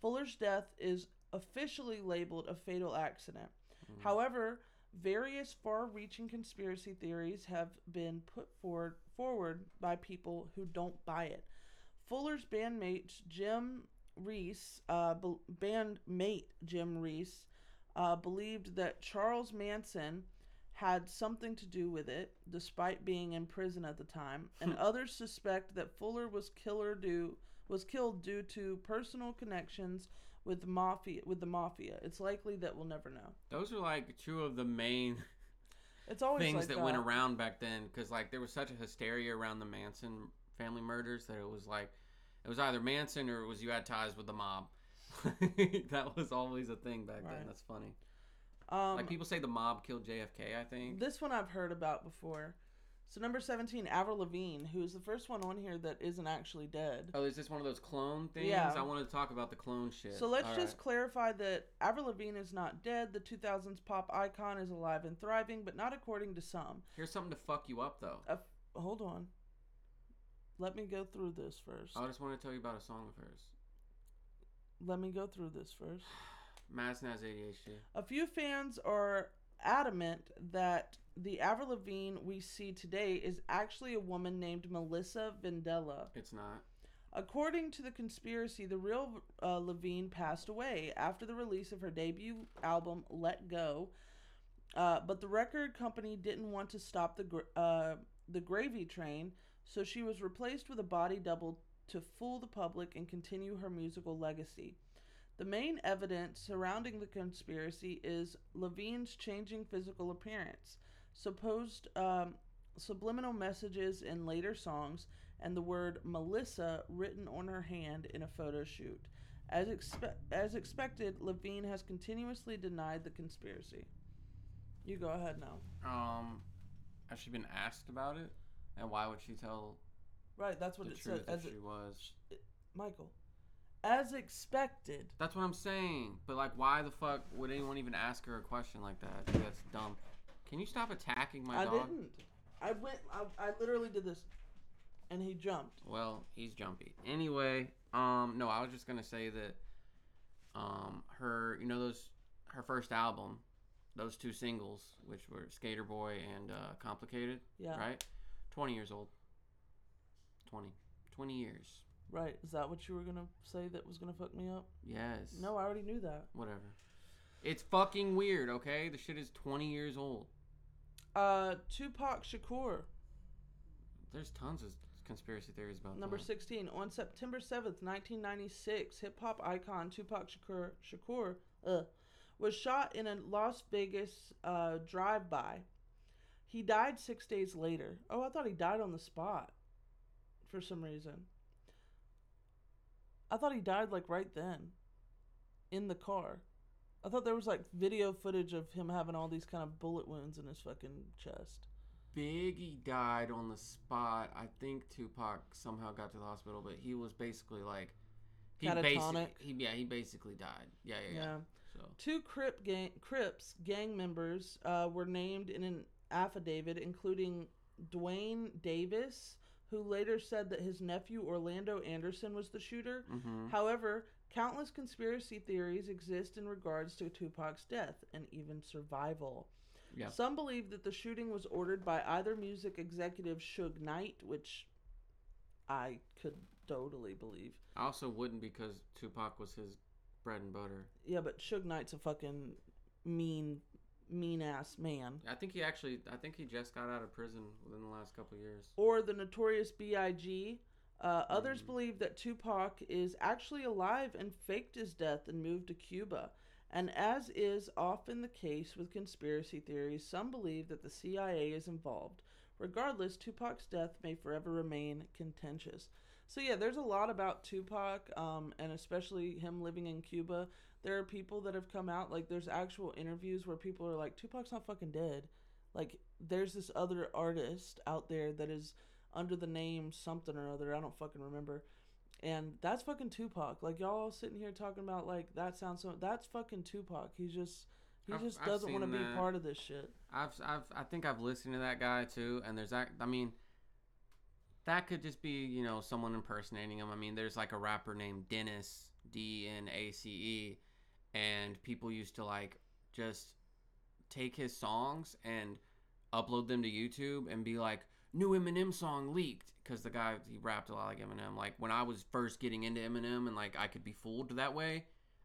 Fuller's death is officially labeled a fatal accident. Mhm. However, various far-reaching conspiracy theories have been put forward forward by people who don't buy it. Fuller's bandmates Jim Reese, uh, be- bandmate Jim Reese, uh, believed that Charles Manson had something to do with it, despite being in prison at the time, and others suspect that Fuller was killer due was killed due to personal connections with the mafia. With the mafia, it's likely that we'll never know. Those are like two of the main It's always things like that, went around back then because like there was such a hysteria around the Manson family murders that it was like it was either Manson or it was you had ties with the mob. that was always a thing back then. That's funny. Um, like people say the mob killed JFK. I think. This one I've heard about before. So number seventeen, Avril Lavigne, who's the first one on here that isn't actually dead. Oh, is this one of those clone things? Yeah. I wanted to talk about the clone shit. So let's All just right. clarify that Avril Lavigne is not dead. The 2000s pop icon is alive and thriving, but not according to some. Here's something to fuck you up though. Uh, hold on. Let me go through this first. I just want to tell you about a song of hers. Let me go through this first. Madison has ADHD. A few fans are adamant that the Avril Lavigne we see today is actually a woman named Melissa Vandella. It's not. According to the conspiracy, the real uh, Lavigne passed away after the release of her debut album, Let Go. Uh, but the record company didn't want to stop the gr- uh, the gravy train, so she was replaced with a body double to fool the public and continue her musical legacy. The main evidence surrounding the conspiracy is Lavigne's changing physical appearance, supposed um, subliminal messages in later songs, and the word Melissa written on her hand in a photo shoot. As, expe- as expected, Lavigne has continuously denied the conspiracy. You go ahead now. Um, has she been asked about it? And why would she tell Right, that's what the it truth says. As if it, she was? Michael, as expected. That's what I'm saying. But like, why the fuck would anyone even ask her a question like that? That's dumb. Can you stop attacking my I dog? didn't. I went. I, I literally did this, and he jumped. Well, he's jumpy. Anyway, um, no, I was just gonna say that, um, her, you know, those her first album, those two singles, which were Sk8er Boi and uh, Complicated, Yeah. right? Twenty years old. 20. 20 years. Right. Is that what you were gonna say that was gonna fuck me up? Yes. No, I already knew that. Whatever. It's fucking weird, okay? The shit is 20 years old. Uh, Tupac Shakur, There's tons of conspiracy theories about number that. 16. On September 7th, 1996, hip hop icon Tupac Shakur, Shakur uh, was shot in a Las Vegas uh, drive by. He died six days later. Oh, I thought he died on the spot for some reason. I thought he died like right then in the car. I thought there was like video footage of him having all these kind of bullet wounds in his fucking chest. Biggie died on the spot. I think Tupac somehow got to the hospital, but he was basically like he Catatonic. basically he yeah, he basically died. Yeah, yeah, yeah. Yeah. So Two Crip gang, Crips gang members uh, were named in an affidavit, including Duane Davis, who later said that his nephew Orlando Anderson was the shooter. mhm. However, countless conspiracy theories exist in regards to Tupac's death and even survival. Yeah. Some believe that the shooting was ordered by either music executive Suge Knight, which I could totally believe. I also wouldn't because Tupac was his bread and butter. Yeah, but Suge Knight's a fucking mean, mean ass man. I think he actually I think he just got out of prison within the last couple years. Or the notorious B.I.G. Uh, others Mhm. believe that Tupac is actually alive and faked his death and moved to Cuba. And as is often the case with conspiracy theories, some believe that the CIA is involved. Regardless, Tupac's death may forever remain contentious. So yeah, there's a lot about Tupac, um, and especially him living in Cuba. There are people that have come out, like there's actual interviews where people are like, Tupac's not fucking dead. Like there's this other artist out there that is under the name something or other. I don't fucking remember. And that's fucking Tupac. Like y'all sitting here talking about like that sounds so. That's fucking Tupac. He's just he I've- just doesn't want to be part of this shit. I've I've I think I've listened to that guy too, and there's that. I mean, that could just be you know someone impersonating him. I mean, there's like a rapper named Dennis D N A C E, and people used to like just take his songs and upload them to YouTube and be like, "New Eminem song leaked," because the guy he rapped a lot like Eminem. Like when I was first getting into Eminem and like I could be fooled that way,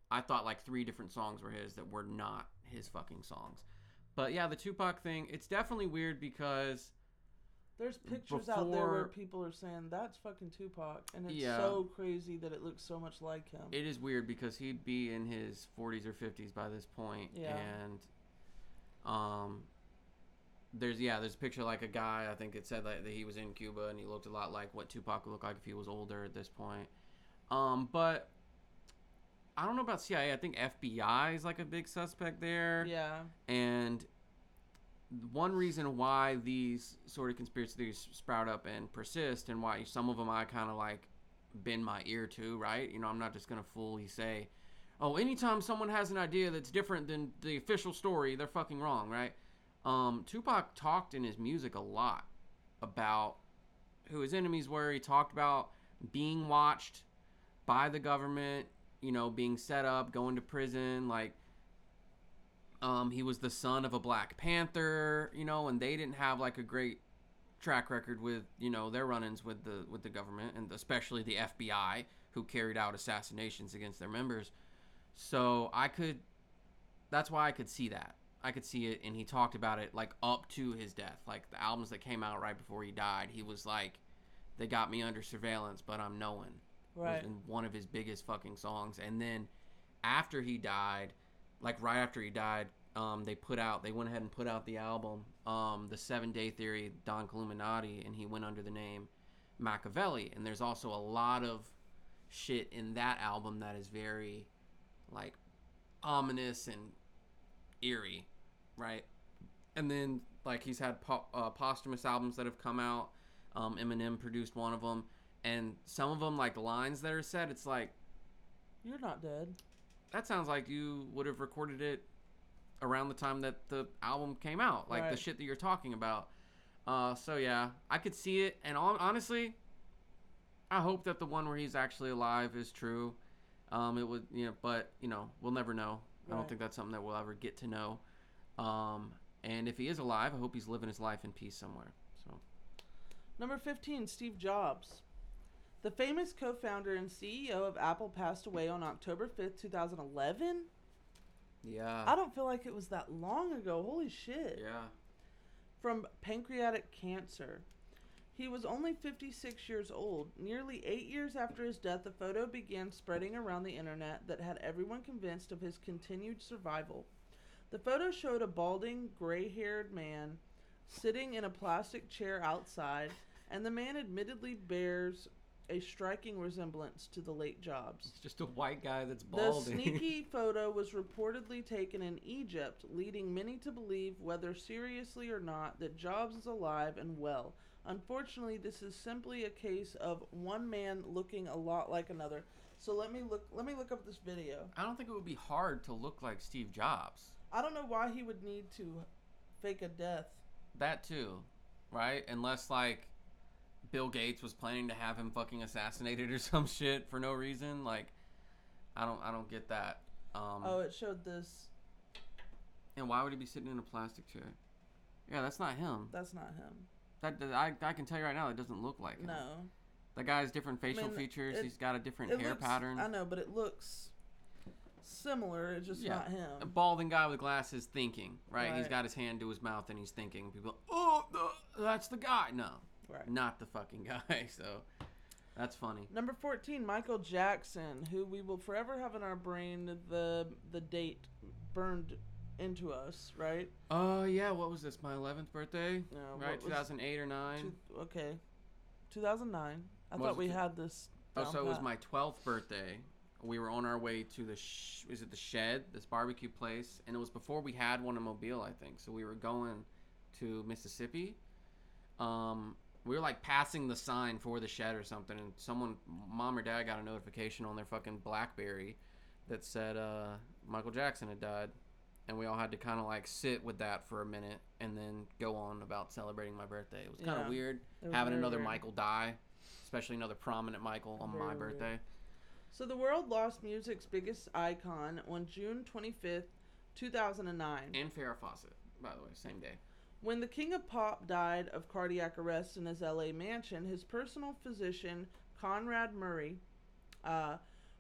I thought like three different songs were his that were not his fucking songs. But yeah, the Tupac thing, it's definitely weird because There's pictures out there where people are saying that's fucking Tupac, and it's Yeah. so crazy that it looks so much like him. it is weird because he'd be in his 40s or 50s by this point Yeah. and um there's yeah, there's a picture like a guy, I think it said that, that he was in Cuba and he looked a lot like what Tupac would look like if he was older at this point. Um but I don't know about CIA. I think FBI is like a big suspect there. yeah, And one reason why these sort of conspiracy theories sprout up and persist, and why some of them I kind of like bend my ear to, right? You know, I'm not just to fully say, oh, anytime someone has an idea that's different than the official story, they're fucking wrong, right? Um, Tupac talked in his music a lot about who his enemies were. He talked about being watched by the government, you know, being set up, going to prison, like um, he was the son of a Black Panther, you know, and they didn't have like a great track record with you know their run-ins with the with the government and especially the FBI who carried out assassinations against their members. So I could, that's why I could see that. I could see it, and he talked about it like up to his death, like the albums that came out right before he died. He was like, "They got me under surveillance, but I'm knowing." right. was in one of his biggest fucking songs. And then after he died, like right after he died, um, they put out, they went ahead and put out the album, um, The Seven Day Theory, Don Killuminati, and he went under the name Machiavelli, and there's also a lot of shit in that album that is very like ominous and eerie, right? And then like he's had po- uh, posthumous albums that have come out. Um, Eminem produced one of them, and some of them like lines that are said. It's like You're not dead. That sounds like you would have recorded it around the time that the album came out, like the shit that you're talking about. Uh, so yeah, I could see it, and on, honestly, I hope that the one where he's actually alive is true. Um, it would, you know, but you know, we'll never know. I don't think that's something that we'll ever get to know. Um, and if he is alive, I hope he's living his life in peace somewhere. So Number 15, Steve Jobs. The famous co founder and CEO of Apple passed away on October 5th, 2011. yeah, I don't feel like it was that long ago. Holy shit. yeah, From pancreatic cancer. He was only 56 years old. Nearly eight years after his death, a photo began spreading around the internet that had everyone convinced of his continued survival. The photo showed a balding, gray haired man sitting in a plastic chair outside, and the man admittedly bears a striking resemblance to the late Jobs. it's just a white guy that's balding. The sneaky photo was reportedly taken in Egypt, leading many to believe, whether seriously or not, that Jobs is alive and well. Unfortunately, this is simply a case of one man looking a lot like another. So let me look. Let me look up this video. I don't think it would be hard to look like Steve Jobs. I don't know why he would need to fake a death. That too, right? Unless like Bill Gates was planning to have him fucking assassinated or some shit for no reason. Like, I don't, I don't get that. Um, Oh, it showed this. and why would he be sitting in a plastic chair? Yeah, that's not him. That's not him. That, that- I, I can tell you right now, it doesn't look like him. No. That guy has different facial mean, features. it- He's got a different hair looks, pattern. I know, but it looks similar. It's just Yeah. not him. A balding guy with glasses thinking, right? He's got his hand to his mouth and he's thinking. People, oh, that's the guy. No, Right. not the fucking guy. So that's funny. Number 14, Michael Jackson, who we will forever have in our brain the the date burned into us, right? Oh yeah, what was this? My 11th birthday, No, right? 2008 or nine. Two, okay. 2009. I Was thought we two- had this. Oh, so it was my 12th birthday. We were on our way to the sh- is it the shed, this barbecue place, and it was before we had one in Mobile, I think. So we were going to Mississippi. Um, we were like passing the sign for the shed or something, and someone, mom or dad, got a notification on their fucking BlackBerry that said uh, Michael Jackson had died, and we all had to kind of like sit with that for a minute and then go on about celebrating my birthday. It was kind of Yeah. weird having another weird. Michael die, especially another prominent Michael on Very my weird. birthday. So the world lost music's biggest icon on June 25th, 2009. And Farrah Fawcett, by the way, same day. When the king of pop died of cardiac arrest in his LA mansion, his personal physician, Conrad Murray, uh,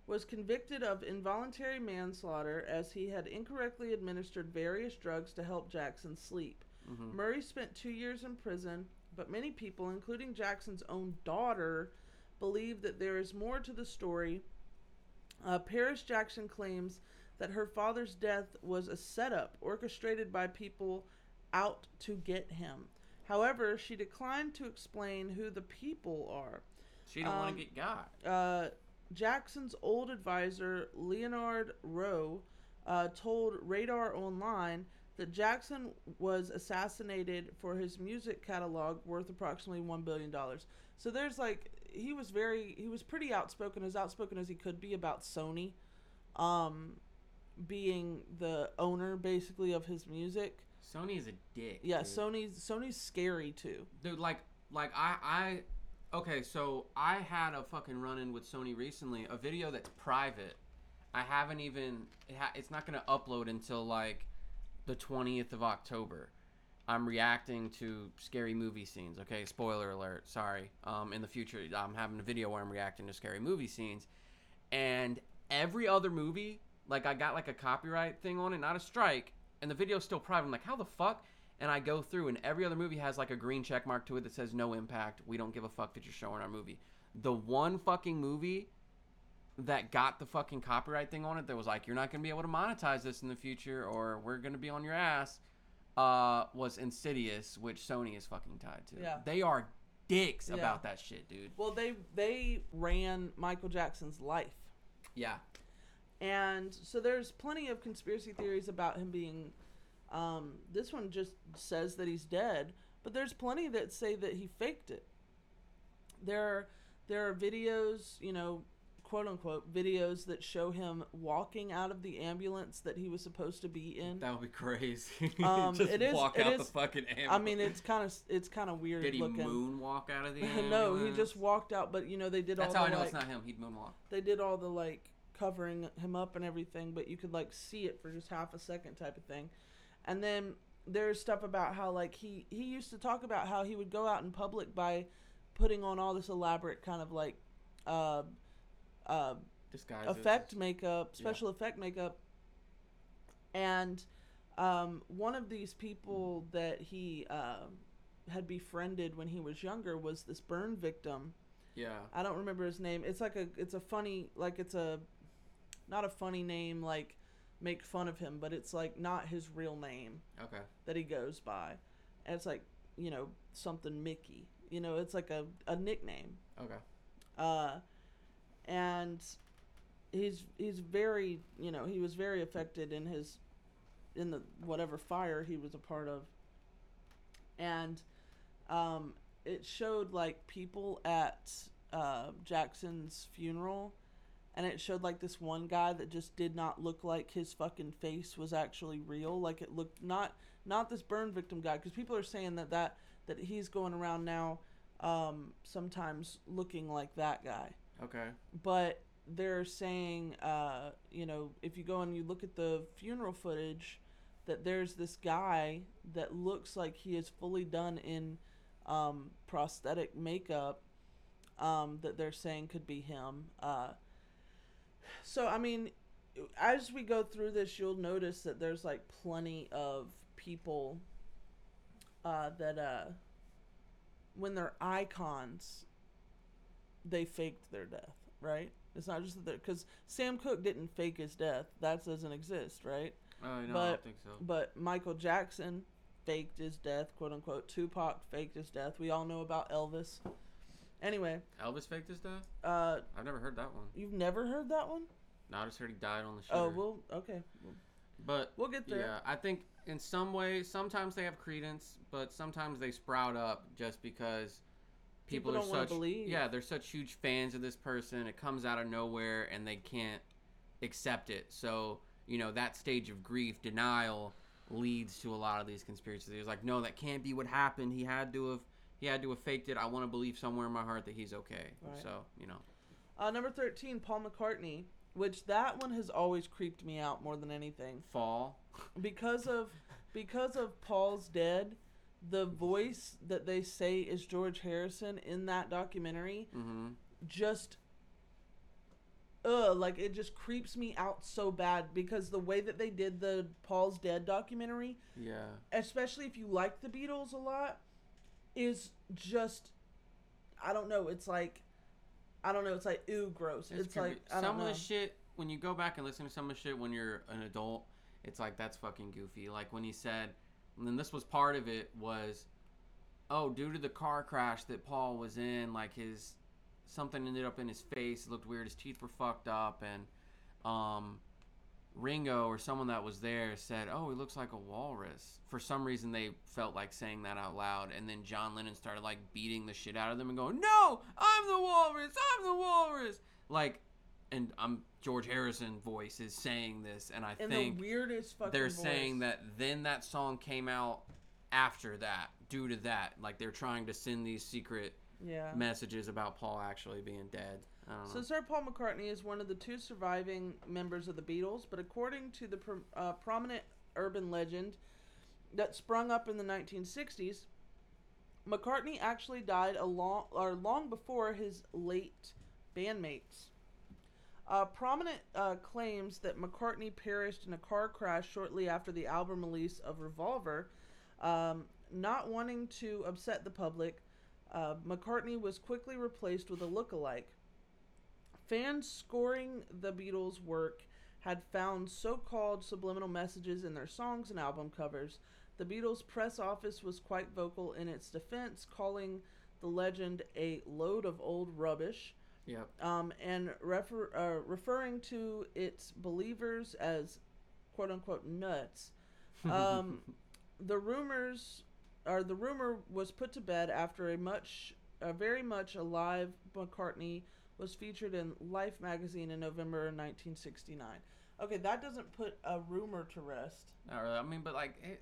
was convicted of involuntary manslaughter as he had incorrectly administered various drugs to help Jackson sleep. hmm Murray spent two years in prison, but many people, including Jackson's own daughter, believe that there is more to the story. Uh, Paris Jackson claims that her father's death was a setup orchestrated by people out to get him. However, she declined to explain who the people are. She didn't want Um, to get got. Uh, Jackson's old advisor, Leonard Rowe, uh, told Radar Online that Jackson was assassinated for his music catalog worth approximately $1 billion. So there's like, he was very, he was pretty outspoken, as outspoken as he could be about Sony um, being the owner basically of his music. Sony is a dick. Yeah, dude. Sony's Sony's scary too. dude, like, like I, I, okay, so I had a fucking run in with Sony recently. A video that's private. I haven't even. It ha- it's not gonna upload until like the twentieth of October. I'm reacting to scary movie scenes. Okay, spoiler alert. Sorry. Um, in the future, I'm having a video where I'm reacting to scary movie scenes, and every other movie, like I got like a copyright thing on it, not a strike, and the video's still private. I'm like, how the fuck? And I go through, and every other movie has like a green check mark to it that says no impact. We don't give a fuck that you're showing our movie. The one fucking movie that got the fucking copyright thing on it that was like, you're not gonna be able to monetize this in the future, or we're gonna be on your ass, uh, was Insidious, which Sony is fucking tied to. Yeah. They are dicks Yeah. about that shit, dude. Well, they they ran Michael Jackson's life. Yeah. And so there's plenty of conspiracy theories about him being. Um, this one just says that he's dead, but there's plenty that say that he faked it. There, are, there are videos, you know, quote unquote videos that show him walking out of the ambulance that he was supposed to be in. That would be crazy. Um, Just it is- walk it out is- the fucking ambulance. I mean, it's kind of it's kind of weird Did he looking. moonwalk out of the ambulance? no, he just walked out, but you know they did That's all how the I know like, it's not him. He'd moonwalk. they did all the like covering him up and everything, but you could like see it for just half a second type of thing. And then there's stuff about how like he he used to talk about how he would go out in public by putting on all this elaborate kind of like uh uh Disguises. effect makeup, special effect makeup. And um, one of these people that he uh, had befriended when he was younger was this burn victim. Yeah. I don't remember his name. It's like a it's a funny like it's a not a funny name like make fun of him, but it's like not his real name Okay. that he goes by. And it's like, you know, something Mickey. You know, it's like a, a nickname. Okay. Uh and he's he's very you know, he was very affected in his in the whatever fire he was a part of. And um it showed like people at uh, Jackson's funeral, and it showed like this one guy that just did not look like his fucking face was actually real. Like it looked not not this burn victim guy, because people are saying that that that he's going around now, um, sometimes looking like that guy. Okay. But they're saying, uh, you know, if you go and you look at the funeral footage, that there's this guy that looks like he is fully done in um, prosthetic makeup um, that they're saying could be him. Uh, so, I mean, as we go through this, you'll notice that there's like plenty of people uh, that, uh, when they're icons, they faked their death, right? It's not just that because Sam Cooke didn't fake his death. That doesn't exist, right? Oh no, I don't think so. But Michael Jackson faked his death, quote unquote. Tupac faked his death. We all know about Elvis. Anyway, Elvis faked his death. uh, I've never heard that one. you've never heard that one? No, I just heard he died on the show. Oh, well, okay. But We'll get there. yeah, I think in some ways, sometimes they have credence, but sometimes they sprout up just because people, People are such believe. yeah, they're such huge fans of this person. It comes out of nowhere and they can't accept it. So you know that stage of grief, denial, leads to a lot of these conspiracy theories. Like, no, that can't be what happened. He had to have he had to have faked it. I want to believe somewhere in my heart that he's okay. Right. So you know, Uh, number 13, Paul McCartney, which that one has always creeped me out more than anything. fall. because of because of Paul's dead, the voice that they say is George Harrison in that documentary Mm-hmm. just ugh like it just creeps me out so bad because the way that they did the Paul's dead documentary, Yeah. especially if you like the Beatles a lot, is just I don't know, it's like I don't know, it's like ooh gross. It's, creepy. like I some of know. the shit when you go back and listen to some of the shit when you're an adult, it's like that's fucking goofy. Like when he said, and then this was part of it was, oh, due to the car crash that Paul was in, like his something ended up in his face, it looked weird, his teeth were fucked up, and um, Ringo or someone that was there said, oh, he looks like a walrus. For some reason, they felt like saying that out loud, and then John Lennon started like beating the shit out of them and going, no, I'm the walrus, I'm the walrus, like and I'm George Harrison voice is saying this, and I and think the weirdest fucking they're voice. saying that then that song came out after that due to that. Like they're trying to send these secret yeah. messages about Paul actually being dead. Know. So Sir Paul McCartney is one of the two surviving members of the Beatles, but according to the uh, prominent urban legend that sprung up in the 1960s, McCartney actually died a long or long before his late bandmates. Uh, prominent uh, claims that McCartney perished in a car crash shortly after the album release of Revolver. Um, not wanting to upset the public, uh, McCartney was quickly replaced with a look-alike. Fans scoring the Beatles' work had found so called subliminal messages in their songs and album covers. The Beatles' press office was quite vocal in its defense, calling the legend a load of old rubbish, Yep. um, and refer, uh, referring to its believers as quote unquote nuts. Um, the rumors or the rumor was put to bed after a much a very much alive McCartney was featured in Life magazine in November 1969. Okay, that doesn't put a rumor to rest. Not really. I mean, but like, it,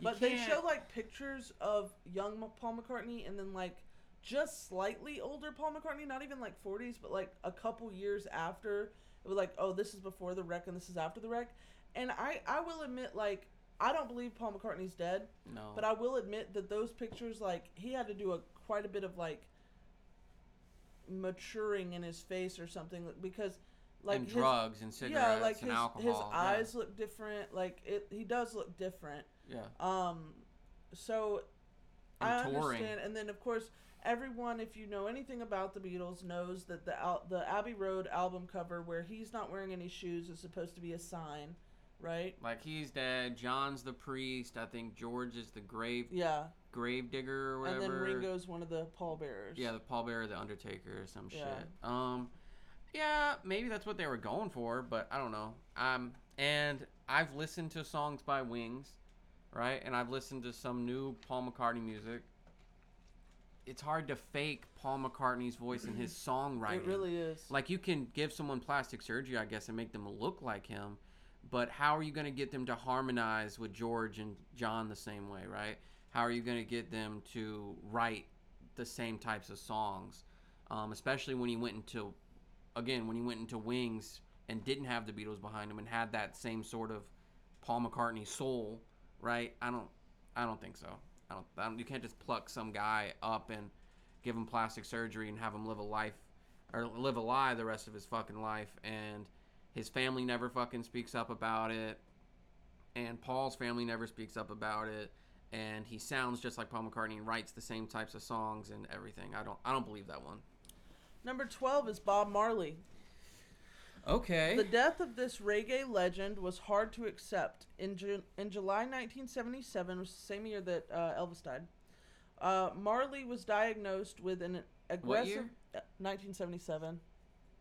But they can't- show like pictures of young Paul McCartney and then like just slightly older Paul McCartney, not even like 40s, but like a couple years after. It was like, oh, this is before the wreck and this is after the wreck. And I, I will admit, like, I don't believe Paul McCartney's dead, no. but I will admit that those pictures, like, he had to do a quite a bit of like maturing in his face or something because, like, and his, drugs and cigarettes yeah, like and his alcohol. his yeah. eyes look different. Like it, he does look different. Yeah. Um, so I touring. understand, and then of course everyone, if you know anything about the Beatles, knows that the the Abbey Road album cover where he's not wearing any shoes is supposed to be a sign, right? Like he's dead. John's the priest. I think George is the grave Yeah, grave digger or whatever. and then Ringo's one of the pallbearers. Yeah, the pallbearer, the Undertaker, or some Yeah. shit. Um, yeah, maybe that's what they were going for, but I don't know. Um, and I've listened to songs by Wings, right? And I've listened to some new Paul McCartney music. It's hard to fake Paul McCartney's voice and his songwriting. it really is. Like you can give someone plastic surgery, I guess, and make them look like him, but how are you going to get them to harmonize with George and John the same way, right? How are you going to get them to write the same types of songs, um, especially when he went into, again, when he went into Wings and didn't have the Beatles behind him and had that same sort of Paul McCartney soul, right? I don't, I don't think so. I don't, I don't. You can't just pluck some guy up and give him plastic surgery and have him live a life or live a lie the rest of his fucking life and his family never fucking speaks up about it and Paul's family never speaks up about it and he sounds just like Paul McCartney and writes the same types of songs and everything. I don't I don't believe that one. Number twelve is Bob Marley. Okay. The death of this reggae legend was hard to accept. In, Ju- in July 1977, was the same year that uh, Elvis died, uh, Marley was diagnosed with an aggressive. year? uh, 1977.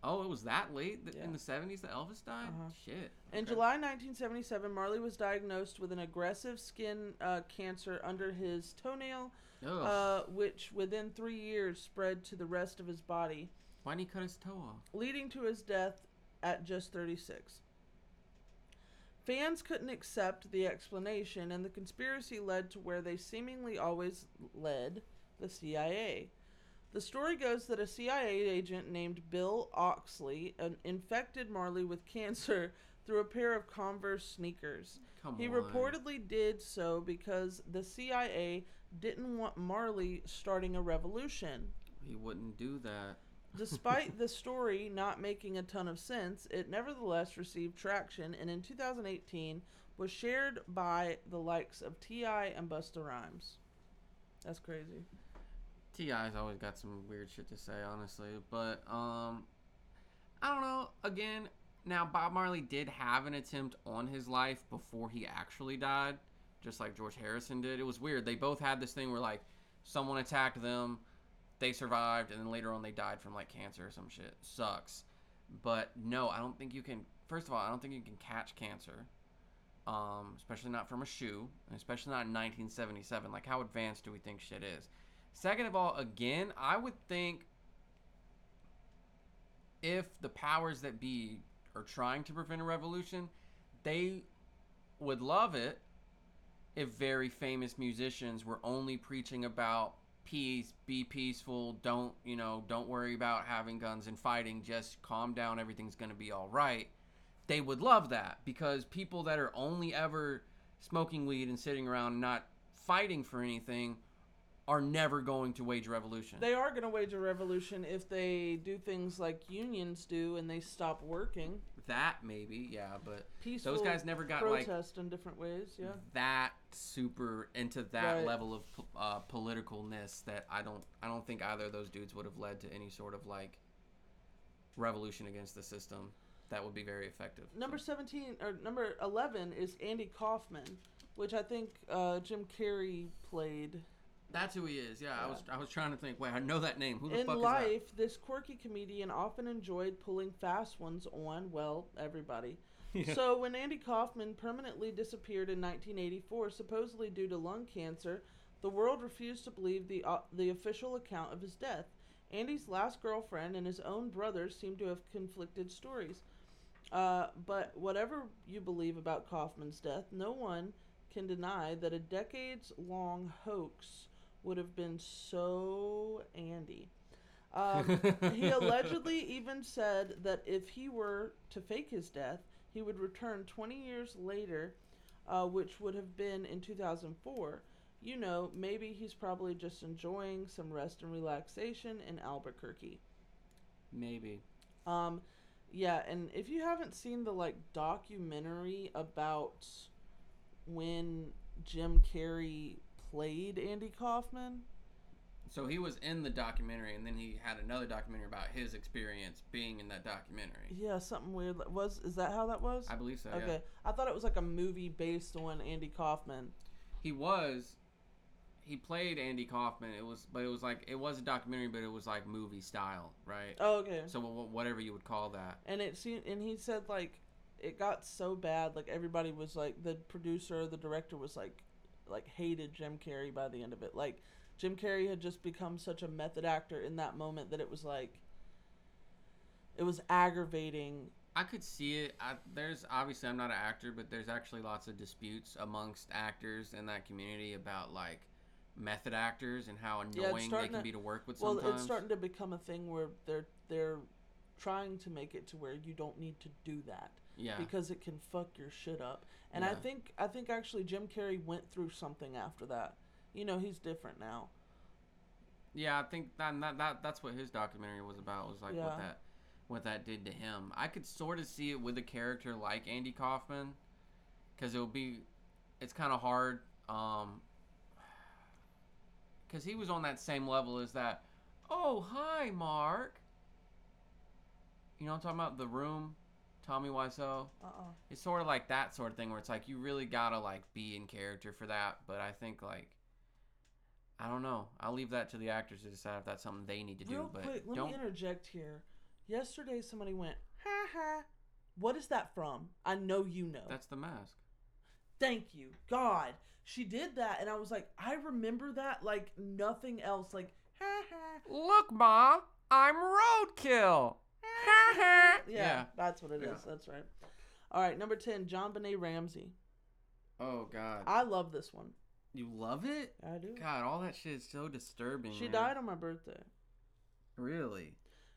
Oh, it was that late th- Yeah. in the 70s that Elvis died? Uh-huh. Shit. In July 1977, Marley was diagnosed with an aggressive skin uh, cancer under his toenail, uh, which within three years spread to the rest of his body, Why didn't he cut his toe off? leading to his death at just 36. Fans couldn't accept the explanation, and the conspiracy led to where they seemingly always led the CIA. The story goes that a CIA agent named Bill Oxley infected Marley with cancer through a pair of Converse sneakers. Come He on. reportedly did so because the CIA didn't want Marley starting a revolution. He wouldn't do that. Despite the story not making a ton of sense, it nevertheless received traction and in 2018 was shared by the likes of T.I. and Busta Rhymes. That's crazy. T.I.'s always got some weird shit to say, honestly. But um, I don't know. Again, now Bob Marley did have an attempt on his life before he actually died, just like George Harrison did. It was weird. They both had this thing where like someone attacked them, they survived, and then later on they died from like cancer or some shit. Sucks. But no, I don't think you can. First of all, I don't think you can catch cancer. Um, especially not from a shoe, especially not in 1977. Like, how advanced do we think shit is? Second of all, again, I would think if the powers that be are trying to prevent a revolution, they would love it if very famous musicians were only preaching about peace, be peaceful, don't, you know, don't worry about having guns and fighting, just calm down, everything's going to be all right. They would love that because people that are only ever smoking weed and sitting around not fighting for anything are never going to wage revolution. They are going to wage a revolution if they do things like unions do and they stop working. that maybe, yeah, but Peaceful those guys never got like protest in different ways, yeah. that super into that Right. level of uh, politicalness that I don't I don't think either of those dudes would have led to any sort of like revolution against the system that would be very effective. Number So, 17 or number 11 is Andy Kaufman, which I think uh, Jim Carrey played That's who he is. Yeah, I was I was trying to think. Wait, I know that name. Who the In fuck life, this quirky comedian often enjoyed pulling fast ones on, well, everybody. is that? So when Andy Kaufman permanently disappeared in 1984, supposedly due to lung cancer, the world refused to believe the uh, the official account of his death. Andy's last girlfriend and his own brothers seem to have conflicted stories. Uh, but whatever you believe about Kaufman's death, no one can deny that a decades long hoax would have been so Andy. Um, he allegedly even said that if he were to fake his death, he would return 20 years later, uh, which would have been in 2004. You know, maybe he's probably just enjoying some rest and relaxation in Albuquerque. Maybe. Um, yeah, and if you haven't seen the like documentary about when Jim Carrey played Andy Kaufman, So he was in the documentary, and then he had another documentary about his experience being in that documentary. yeah, something weird was is that how that was? I believe so. Okay, Yeah. I thought it was like a movie based on Andy Kaufman. He was. He played Andy Kaufman. It was, but it was like it was a documentary, but it was like movie style, right? Oh, okay. So whatever you would call that. And it seemed, and he said like it got so bad, like everybody was like the producer, the director was like, like hated Jim Carrey by the end of it. Like Jim Carrey had just become such a method actor in that moment that it was like, it was aggravating. I could see it. I, there's obviously I'm not an actor, but there's actually lots of disputes amongst actors in that community about like method actors and how annoying they can to- be to work with Well, sometimes. it's starting to become a thing where they're they're trying to make it to where you don't need to do that. yeah. because it can fuck your shit up. And I think I think actually Jim Carrey went through something after that. You know, he's different now. Yeah, I think that, that that that's what his documentary was about. Was like Yeah. what that what that did to him. I could sort of see it with a character like Andy Kaufman, because it would be, it's kind of hard, um, because he was on that same level as that. Oh hi, Mark. You know what I'm talking about? The Room, Tommy Wiseau. Uh uh It's sort of like that sort of thing where it's like you really gotta like be in character for that. But I think like. I don't know. I'll leave that to the actors to decide if that's something they need to do. Real but quick, let don't me interject here. Yesterday somebody went, ha ha. What is that from? I know you know. That's the mask. Thank you. God. She did that and I was like, I remember that like nothing else. Like, ha ha. Look, Ma, I'm roadkill. Yeah, Yeah. that's what it is. Yeah. That's right. All right, number 10, JonBenét Ramsey. Oh God, I love this one. you love it? I do. God, all that shit is so disturbing. She man. died on my birthday. Really?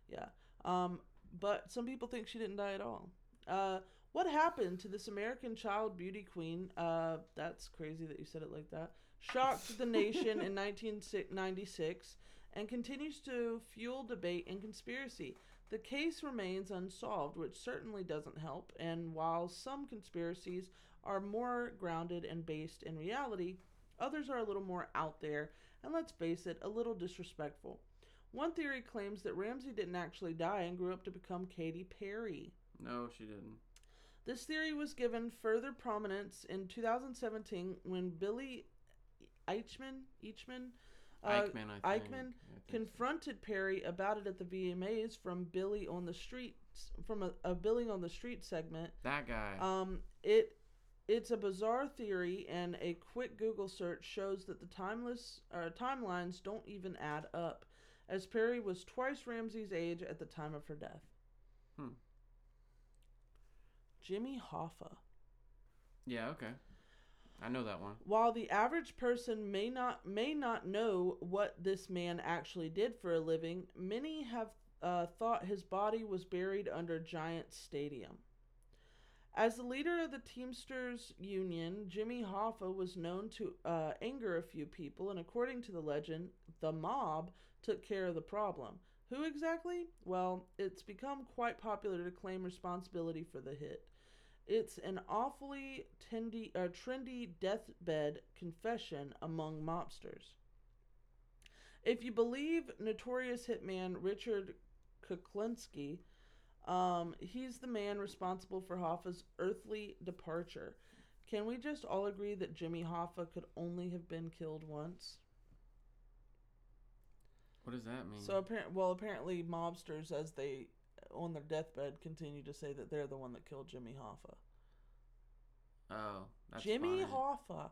Yeah. Um, but some people think she didn't die at all. Uh, what happened to this American child beauty queen? Uh, that's crazy that you said it like that. Shocked the nation in 1996 and continues to fuel debate and conspiracy. The case remains unsolved, which certainly doesn't help. And while some conspiracies are more grounded and based in reality, others are a little more out there and let's face it, a little disrespectful. One theory claims that Ramsey didn't actually die and grew up to become Katy Perry. No, she didn't. This theory was given further prominence in 2017 when Billy Eichmann, Eichmann, uh, Eichmann, I think. Eichmann I think so. confronted Perry about it at the VMAs from Billy on the Streets, from a, a Billy on the Street segment. that guy. Um, it it's a bizarre theory, and a quick Google search shows that the timeless uh, timelines don't even add up, as Perry was twice Ramsey's age at the time of her death. Hmm. Jimmy Hoffa. yeah. Okay. I know that one. While the average person may not may not know what this man actually did for a living, many have uh, thought his body was buried under Giant Stadium. As the leader of the Teamsters Union, Jimmy Hoffa was known to uh, anger a few people, and according to the legend, the mob took care of the problem. Who exactly? Well, it's become quite popular to claim responsibility for the hit. It's an awfully tendy, uh, trendy deathbed confession among mobsters. If you believe notorious hitman Richard Kuklinski, um, he's the man responsible for Hoffa's earthly departure. Can we just all agree that Jimmy Hoffa could only have been killed once? What does that mean? So apparent, well, apparently mobsters, as they on their deathbed, continue to say that they're the one that killed Jimmy Hoffa. oh, that's Jimmy funny. Hoffa.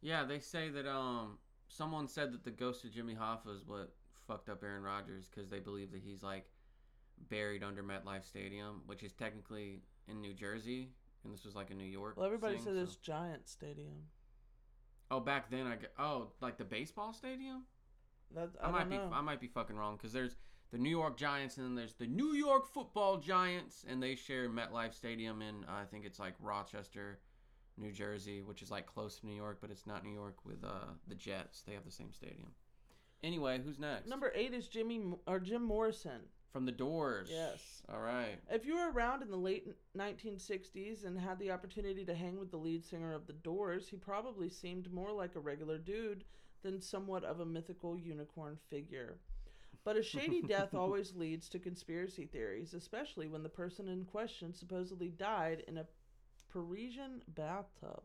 Yeah, they say that um someone said that the ghost of Jimmy Hoffa is what fucked up Aaron Rodgers because they believe that he's like buried under MetLife Stadium, which is technically in New Jersey, and this was like a New York. Well, everybody thing, said so- it's Giant Stadium. Oh, back then I get. Oh, like the baseball stadium. That I, I, might be. I might be fucking wrong because there's the New York Giants and then there's the New York Football Giants and they share MetLife Stadium in I think it's like Rochester, New Jersey, which is like close to New York, but it's not New York with uh the Jets. They have the same stadium. Anyway, who's next? Number eight is Jimmy or Jim Morrison. From the Doors. Yes. All right. If you were around in the late 1960s and had the opportunity to hang with the lead singer of The Doors, he probably seemed more like a regular dude than somewhat of a mythical unicorn figure. But a shady death always leads to conspiracy theories, especially when the person in question supposedly died in a Parisian bathtub.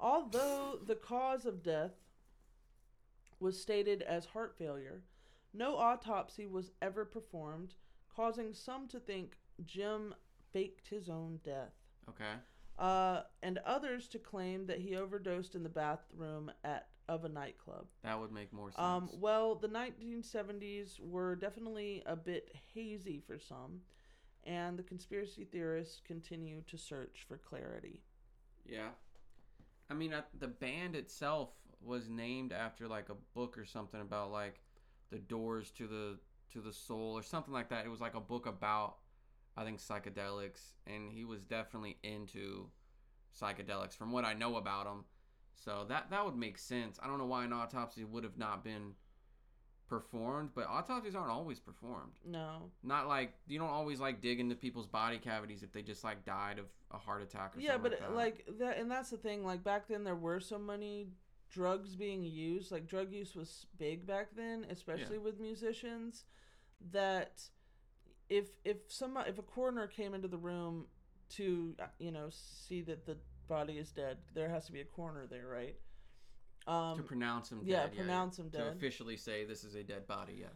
Although the cause of death was stated as heart failure, no autopsy was ever performed, causing some to think Jim faked his own death, Okay. Uh, and others to claim that he overdosed in the bathroom at of a nightclub. That would make more sense. Um, well, the 1970s were definitely a bit hazy for some, and the conspiracy theorists continue to search for clarity. yeah. I mean, uh, the band itself was named after like a book or something about like the doors to the to the soul or something like that. It was like a book about I think psychedelics, and he was definitely into psychedelics from what I know about him. So that that would make sense. I don't know why an autopsy would have not been performed, but autopsies aren't always performed. No. Not like you don't always like dig into people's body cavities if they just like died of a heart attack or Yeah, something but like that. like that, and that's the thing. Like back then, there were so many drugs being used. Like drug use was big back then, especially with musicians. That if if some if a coroner came into the room to you know see that the body is dead, there has to be a coroner there, right? Um, to pronounce him dead. yeah, yeah, pronounce him To officially say this is a dead body, yeah.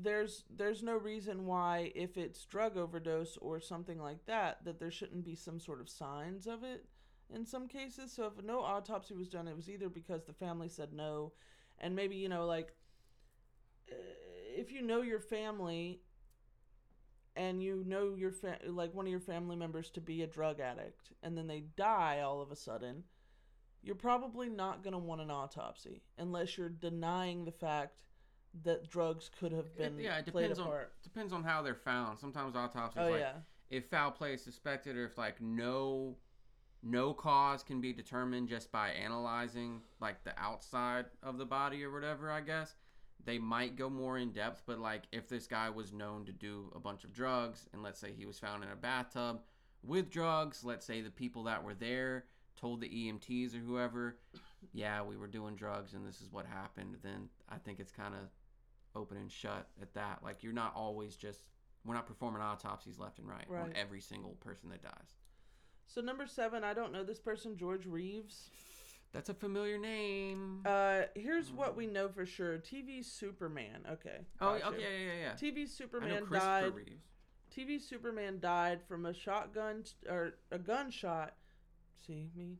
there's there's no reason why if it's drug overdose or something like that that there shouldn't be some sort of signs of it in some cases so if no autopsy was done it was either because the family said no and maybe you know like uh, if you know your family and you know your fa- like one of your family members to be a drug addict and then they die all of a sudden you're probably not going to want an autopsy unless you're denying the fact that drugs could have been It- yeah, it depends on depends on how they're found. Sometimes autopsies Oh like yeah, if foul play is suspected or if like no no cause can be determined just by analyzing like the outside of the body or whatever, I guess. They might go more in depth, but like if this guy was known to do a bunch of drugs and let's say he was found in a bathtub with drugs, let's say the people that were there told the EMTs or whoever, yeah, we were doing drugs and this is what happened, then I think it's kind of open and shut at that. Like you're not always just we're not performing autopsies left and right, on every single person that dies. So number seven, I don't know this person, George Reeves. That's a familiar name. Uh, here's what we know for sure: TV Superman. Okay. oh, gotcha. okay, yeah, yeah, yeah. TV Superman died. Reeves. TV Superman died from a shotgun or a gunshot. See me.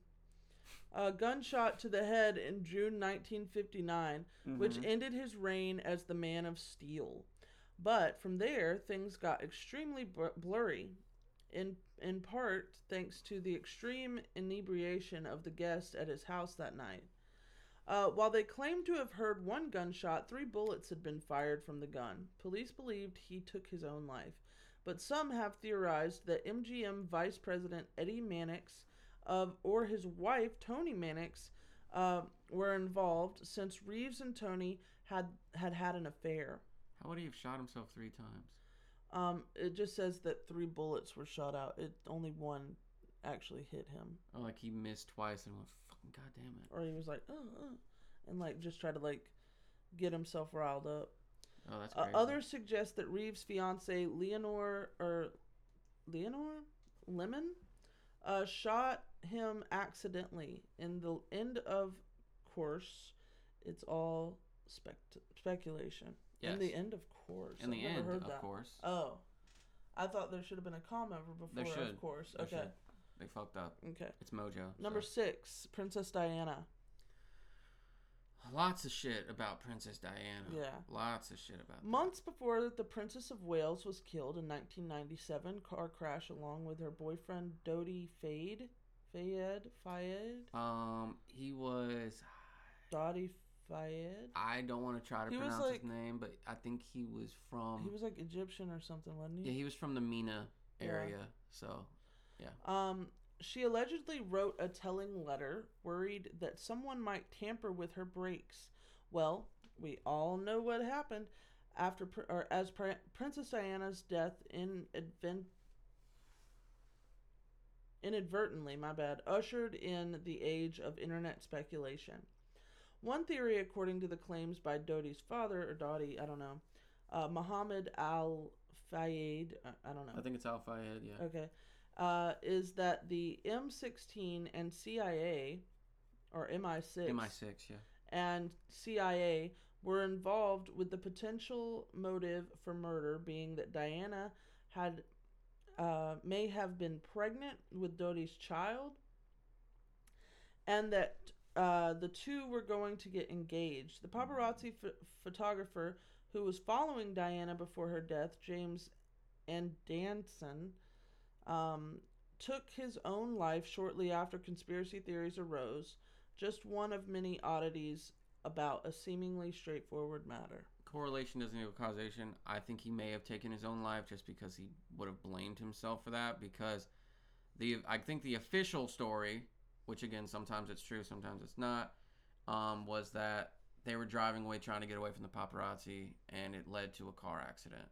A gunshot to the head in June 1959, which Mhm. ended his reign as the Man of Steel. But from there, things got extremely bl- blurry, in in part thanks to the extreme inebriation of the guest at his house that night. Uh, while they claimed to have heard one gunshot, three bullets had been fired from the gun. Police believed he took his own life, but some have theorized that MGM Vice President Eddie Mannix of or his wife Toni Mannix uh, were involved, since Reeves and Toni had had had an affair. How would he have shot himself three times? Um, it just says that three bullets were shot out. It only one actually hit him, Oh, like he missed twice and went, fucking goddamn it. or he was like, uh, uh, and like just tried to like get himself riled up. Oh, that's Uh, others suggest that Reeves' fiance Leonore or Leonore Lemmon uh, shot him accidentally. In the end of course, it's all spect- speculation. Yes. In the end, of course. In the I've end, of that. course. Oh, I thought there should have been a comma before. There should. Of course. There okay. should. They fucked up. Okay. It's Mojo. Number so. six, Princess Diana. Lots of shit about Princess Diana. Yeah. Lots of shit about. Months before the Princess of Wales was killed in 1997, car crash along with her boyfriend Dodi Fayed, Fayed, Fayed, Um, he was. Dodi Fayed. I don't want to try to He pronounce like- his name, but I think he was from. He was like Egyptian or something, wasn't he? yeah, he? was from the MENA Yeah. area. So Yeah. Um, she allegedly wrote a telling letter, worried that someone might tamper with her brakes. Well, we all know what happened after or as Princess Diana's death in advent inadvertently, my bad, ushered in the age of internet speculation. One theory, according to the claims by Dodi's father, or Dodi, I don't know, uh, Muhammad Al Fayed, I, I don't know. I think it's Al Fayed. Yeah. Okay. Uh, is that the M16 and CIA, or MI6, MI6. Yeah. and CIA were involved with the potential motive for murder being that Diana had uh, may have been pregnant with Dodi's child, and that uh, the two were going to get engaged. The paparazzi ph- photographer who was following Diana before her death, James and Danson, um, took his own life shortly after conspiracy theories arose. Just one of many oddities about a seemingly straightforward matter. Correlation doesn't equal causation. I think he may have taken his own life just because he would have blamed himself for that. Because the I think the official story, which again sometimes it's true, sometimes it's not, um, was that they were driving away trying to get away from the paparazzi, and it led to a car accident.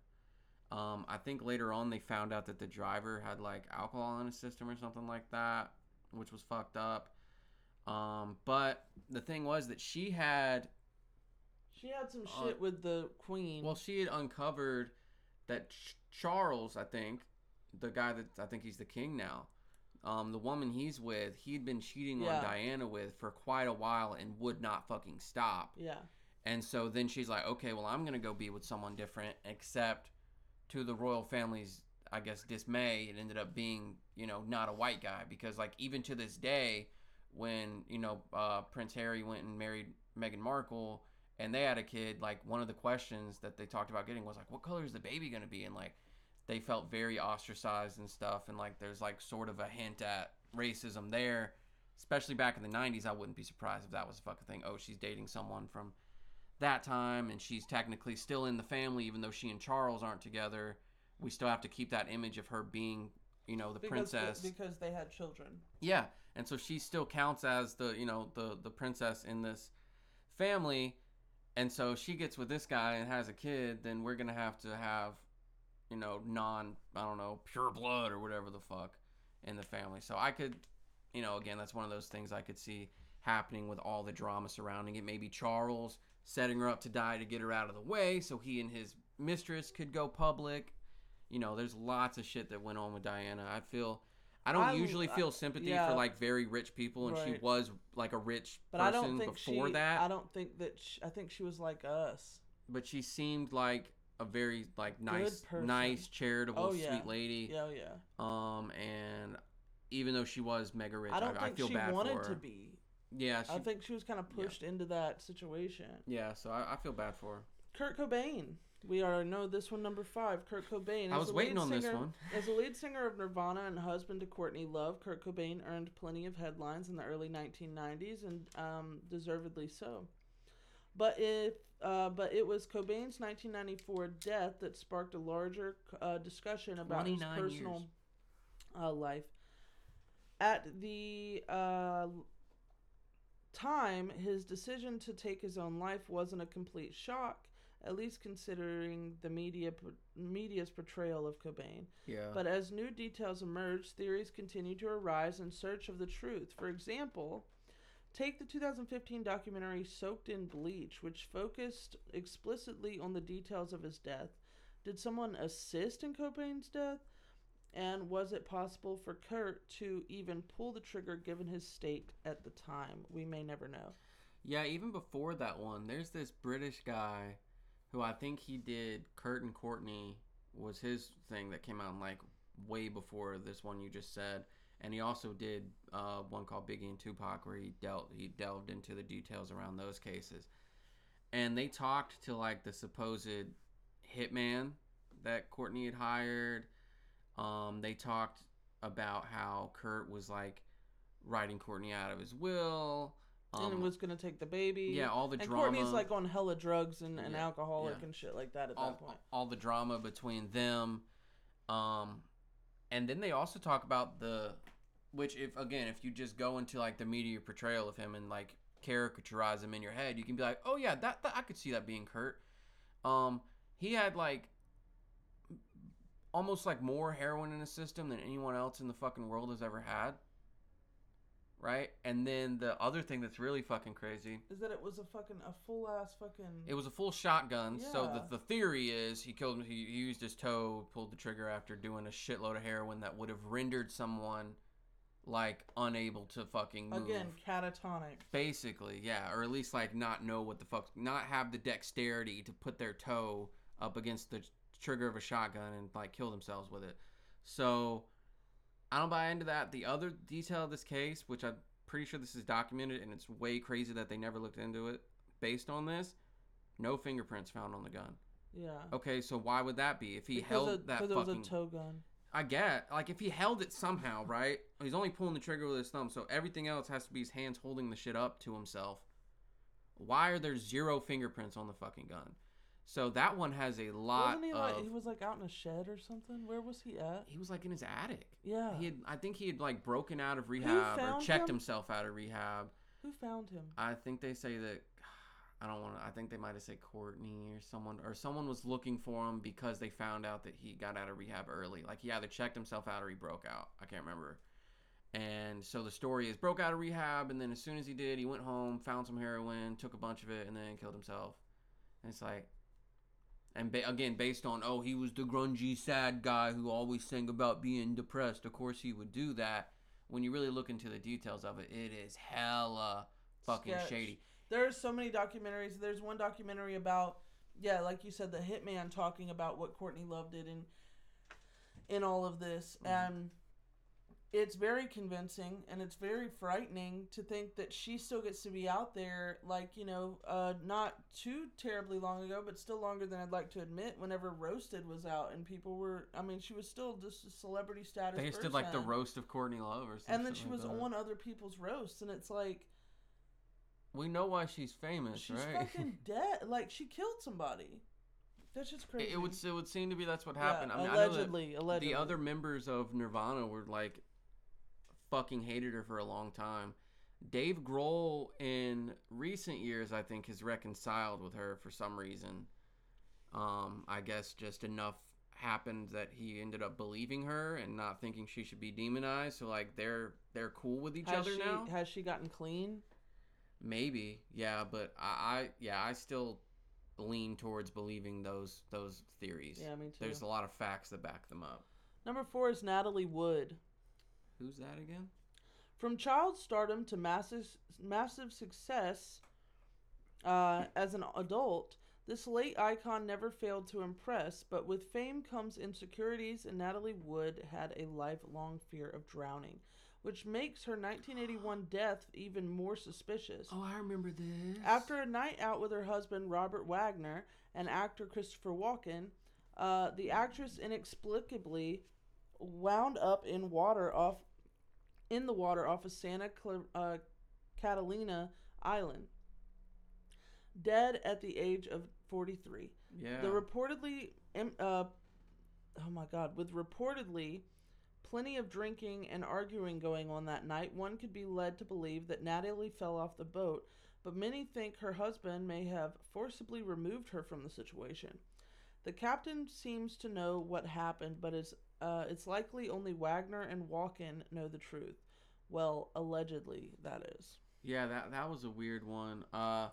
Um, I think later on they found out that the driver had like alcohol in his system or something like that, which was fucked up. Um, but the thing was that she had She had some Uh, shit with the queen. well, she had uncovered that Ch- Charles, I think, the guy that I think he's the king now, um, the woman he's with, he'd been cheating Yeah. on Diana with for quite a while and would not fucking stop. yeah. And so then she's like, okay, well, I'm gonna go be with someone different, except to the royal family's, I guess, dismay, it ended up being, you know, not a white guy because, like, even to this day, when you know uh, Prince Harry went and married Meghan Markle and they had a kid, like one of the questions that they talked about getting was like, what color is the baby gonna be? And like, they felt very ostracized and stuff, and like, there's like sort of a hint at racism there. Especially back in the '90s, I wouldn't be surprised if that was a fucking thing. Oh, she's dating someone from that time and she's technically still in the family even though she and Charles aren't together we still have to keep that image of her being you know the Because, princess because they had children. yeah and so she still counts as the you know the the princess in this family and so she gets with this guy and has a kid then we're gonna have to have you know non i don't know pure blood or whatever the fuck in the family so i could you know again that's one of those things i could see happening with all the drama surrounding it maybe charles setting her up to die to get her out of the way so he and his mistress could go public you know there's lots of shit that went on with diana i feel i don't I- usually feel sympathy yeah. for like very rich people and she was like a rich But I person don't think before she. that I don't think that. She, I think she was like us. but she seemed like a very like nice nice charitable Oh, yeah. sweet lady Yeah, oh, yeah. um and even though she was mega rich I i, don't I think feel she bad wanted for her to be. yeah she, I think she was kind of pushed into that situation. yeah so I, I feel bad for her Kurt Cobain. We already know this one, number five. Kurt Cobain. I As was waiting on this singer- one. As the lead singer of Nirvana and husband to Courtney Love, Kurt Cobain earned plenty of headlines in the early 1990s, and um, deservedly so. But if uh, but it was Cobain's 1994 death that sparked a larger uh, discussion about his personal uh, life. At the uh, time, his decision to take his own life wasn't a complete shock, at least considering the media media's portrayal of Cobain. yeah But as new details emerged, theories continued to arise in search of the truth. For example, take the 2015 documentary Soaked in Bleach, which focused explicitly on the details of his death. Did someone assist in Cobain's death? And was it possible for Kurt to even pull the trigger given his state at the time? We may never know. Yeah, even before that one, there's this British guy who I think he did Kurt and Courtney was his thing that came out like way before this one you just said. And he also did uh, one called Biggie and Tupac where he dealt he delved into the details around those cases. And they talked to like the supposed hitman that Courtney had hired. Um, they talked about how Kurt was like writing Courtney out of his will. Um, and was gonna take the baby. yeah, all the and drama. Courtney's like on hella drugs and, and Yeah, alcoholic yeah. and shit like that at all, that point. all the drama between them. Um, and then they also talk about the, which if again, if you just go into like the media portrayal of him and like caricaturize him in your head, you can be like, oh yeah, that, that I could see that being Kurt. Um, he had like almost like more heroin in his system than anyone else in the fucking world has ever had. Right, and then the other thing that's really fucking crazy Is that it was a fucking a full ass fucking it was a full shotgun. So Yeah. the, the theory is he killed. He, he used his toe, pulled the trigger after doing a shitload of heroin that would have rendered someone like unable to fucking move. again catatonic. Basically, yeah, or at least like not know what the fuck, not have the dexterity to put their toe up against the trigger of a shotgun and like kill themselves with it. So I don't buy into that. The other detail of this case, which I'm pretty sure this is documented, and it's way crazy that they never looked into it. Based on this, no fingerprints found on the gun. Yeah. Okay, so why would that be? If he Because held that because it was fucking, a toe gun. I get like if he held it somehow, right? He's only pulling the trigger with his thumb, so everything else has to be his hands holding the shit up to himself. Why are there zero fingerprints on the fucking gun? So that one has a lot Wasn't he of. like he was like out in a shed or something? Where was he at? he was like in his attic. Yeah. He had, I think he had like broken out of rehab or checked him? himself out of rehab. Who found him? I think they say that I don't want to. I think they might have said Courtney or someone or someone was looking for him because they found out that he got out of rehab early. Like he either checked himself out or he broke out. I can't remember. And so the story is broke out of rehab, and then as soon as he did, he went home, found some heroin, took a bunch of it, and then killed himself. And it's like, and ba- again, based on oh, he was the grungy, sad guy who always sang about being depressed. Of course, he would do that. When you really look into the details of it, it is hella fucking Sketch. shady. There's so many documentaries. There's one documentary about yeah, like you said, the hitman talking about what Courtney Love did in in all of this, Mhm. and it's very convincing and it's very frightening to think that she still gets to be out there like you know uh, not too terribly long ago but still longer than i'd like to admit whenever roasted was out and people were i mean she was still just a celebrity status They just did like the roast of Courtney Love or something. and then she was on other people's roasts and it's like We know why she's famous, she's right? fucking dead like she killed somebody that's just crazy it, would it would seem to be that's what Yeah, happened. I mean, I know allegedly allegedly the other members of Nirvana were like fucking hated her for a long time. Dave Grohl in recent years, I think, has reconciled with her for some reason. Um, I guess just enough happened that he ended up believing her and not thinking she should be demonized. So like they're they're cool with each has other she, now. has she gotten clean Maybe, yeah, but I, I yeah, I still lean towards believing those those theories. yeah me too There's a lot of facts that back them up. number four is natalie wood Who's that again? From child stardom to massive, massive success uh, as an adult, this late icon never failed to impress, but with fame comes insecurities, and Natalie Wood had a lifelong fear of drowning, which makes her 1981 death even more suspicious. Oh, I remember this. After a night out with her husband Robert Wagner and actor Christopher Walken, uh, the actress inexplicably wound up in water off in the water off of Santa uh, Catalina Island, dead at the age of 43. yeah, The reportedly, uh, oh my God, with reportedly plenty of drinking and arguing going on that night, one could be led to believe that Natalie fell off the boat, but many think her husband may have forcibly removed her from the situation. The captain seems to know what happened, but it's, uh, it's likely only Wagner and Walken know the truth. Well, allegedly, that is. yeah, that that was a weird one. Uh,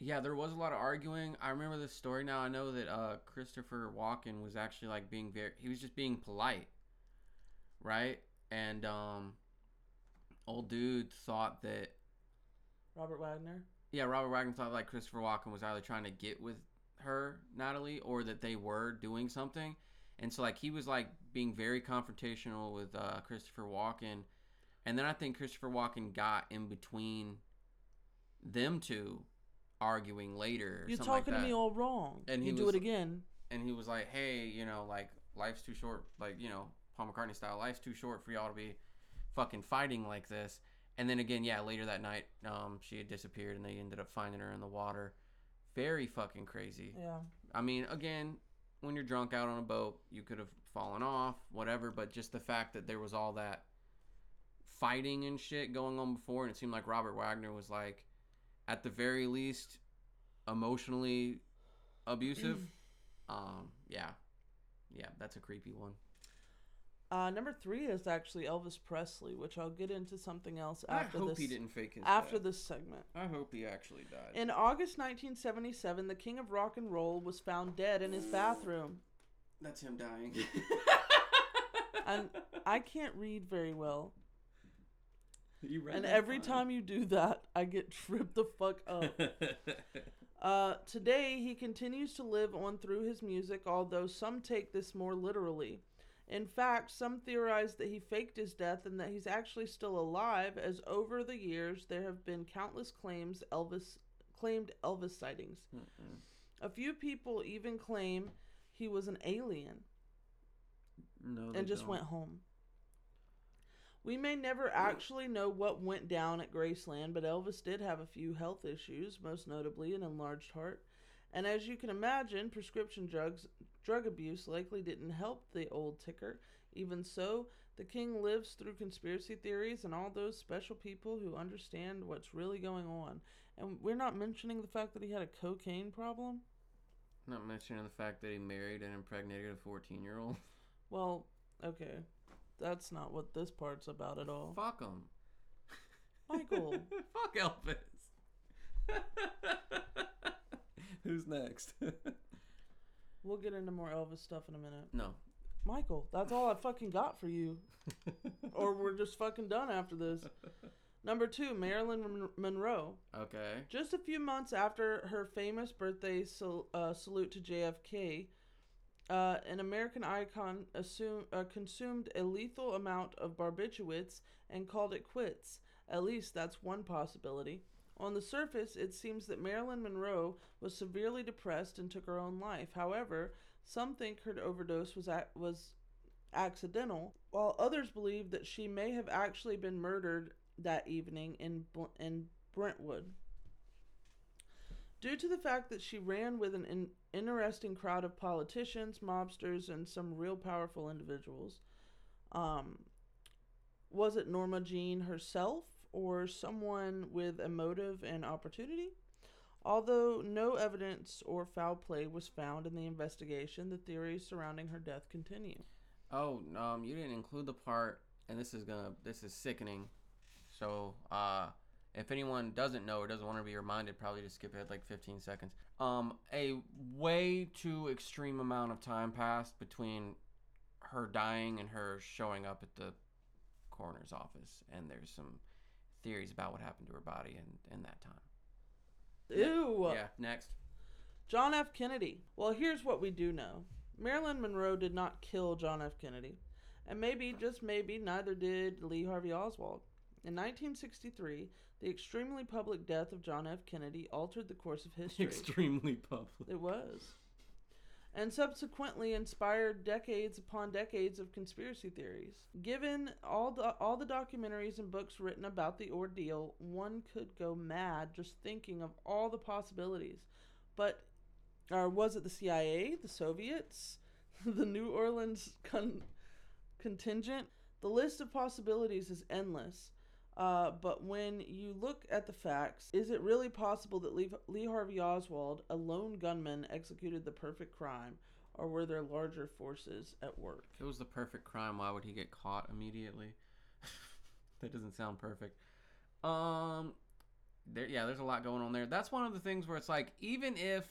yeah, there was a lot of arguing. I remember this story now. I know that uh, Christopher Walken was actually like being very. He was just being polite, right? And um, old dude thought that Robert Wagner. Yeah, Robert Wagner thought like Christopher Walken was either trying to get with her, Natalie, or that they were doing something. And so like he was like being very confrontational with uh, Christopher Walken, and then I think Christopher Walken got in between them two arguing later. You're something like talking to me all wrong. And he you do was- it again. and he was like, "Hey, you know, like life's too short, like you know, Paul McCartney style, life's too short for y'all to be fucking fighting like this." And then again, yeah, later that night, um, she had disappeared, and they ended up finding her in the water. Very fucking crazy. Yeah. I mean, again, when you're drunk out on a boat, you could have fallen off, whatever. But just the fact that there was all that fighting and shit going on before, and it seemed like Robert Wagner was like, at the very least, emotionally abusive. um, yeah, yeah, that's a creepy one. Uh, number three is actually Elvis Presley, which I'll get into something else I after hope this. he didn't fake his. after death. this segment. I hope he actually died. In August 1977, the king of rock and roll was found dead in his bathroom. That's him dying. And I can't read very well. You read And every fine. time you do that, I get tripped the fuck up. Uh, today, he continues to live on through his music, although some take this more literally. In fact, some theorize that he faked his death and that he's actually still alive, as over the years there have been countless claims Elvis claimed Elvis sightings. Mm-mm. A few people even claim he was an alien no, and just don't. went home. We may never actually know what went down at Graceland, but Elvis did have a few health issues, most notably an enlarged heart. And as you can imagine, prescription drugs, drug abuse likely didn't help the old ticker. Even so, the king lives through conspiracy theories and all those special people who understand what's really going on. And we're not mentioning the fact that he had a cocaine problem. Not mentioning the fact that he married and impregnated a 14 year old. Well, okay. That's not what this part's about at all. Fuck him. Michael. Fuck Elvis. Who's next? We'll get into more Elvis stuff in a minute. no. Michael, that's all I fucking got for you. or we're just fucking done after this. Number two, Marilyn Monroe. okay. Just a few months after her famous birthday sal- uh, salute to JFK, uh, an American icon assume, uh, consumed a lethal amount of barbiturates and called it quits. At least that's one possibility. On the surface, it seems that Marilyn Monroe was severely depressed and took her own life. However, some think her overdose was ac- was accidental, while others believe that she may have actually been murdered that evening in in Brentwood. Due to the fact that she ran with an in- interesting crowd of politicians, mobsters, and some real powerful individuals, um, was it Norma Jean herself or someone with a motive and opportunity? Although no evidence or foul play was found in the investigation, the theories surrounding her death continue. Oh, um, you didn't include the part, and this is gonna, this is sickening. So, uh, if anyone doesn't know or doesn't want to be reminded, probably just skip ahead like 15 seconds. Um, a way too extreme amount of time passed between her dying and her showing up at the coroner's office, and there's some theories about what happened to her body in, in that time. Ew! Yeah, next. John F. Kennedy. Well, here's what we do know Marilyn Monroe did not kill John F. Kennedy. And maybe, just maybe, neither did Lee Harvey Oswald. In 1963, the extremely public death of John F. Kennedy altered the course of history. Extremely public. It was. And subsequently inspired decades upon decades of conspiracy theories. Given all the all the documentaries and books written about the ordeal, one could go mad just thinking of all the possibilities. But or was it the CIA, the Soviets, the New Orleans con- contingent? The list of possibilities is endless. Uh, but when you look at the facts, is it really possible that Lee, Lee Harvey Oswald, a lone gunman, executed the perfect crime, or were there larger forces at work? If it was the perfect crime, why would he get caught immediately? that doesn't sound perfect. Um, there, yeah, there's a lot going on there. That's one of the things where it's like, even if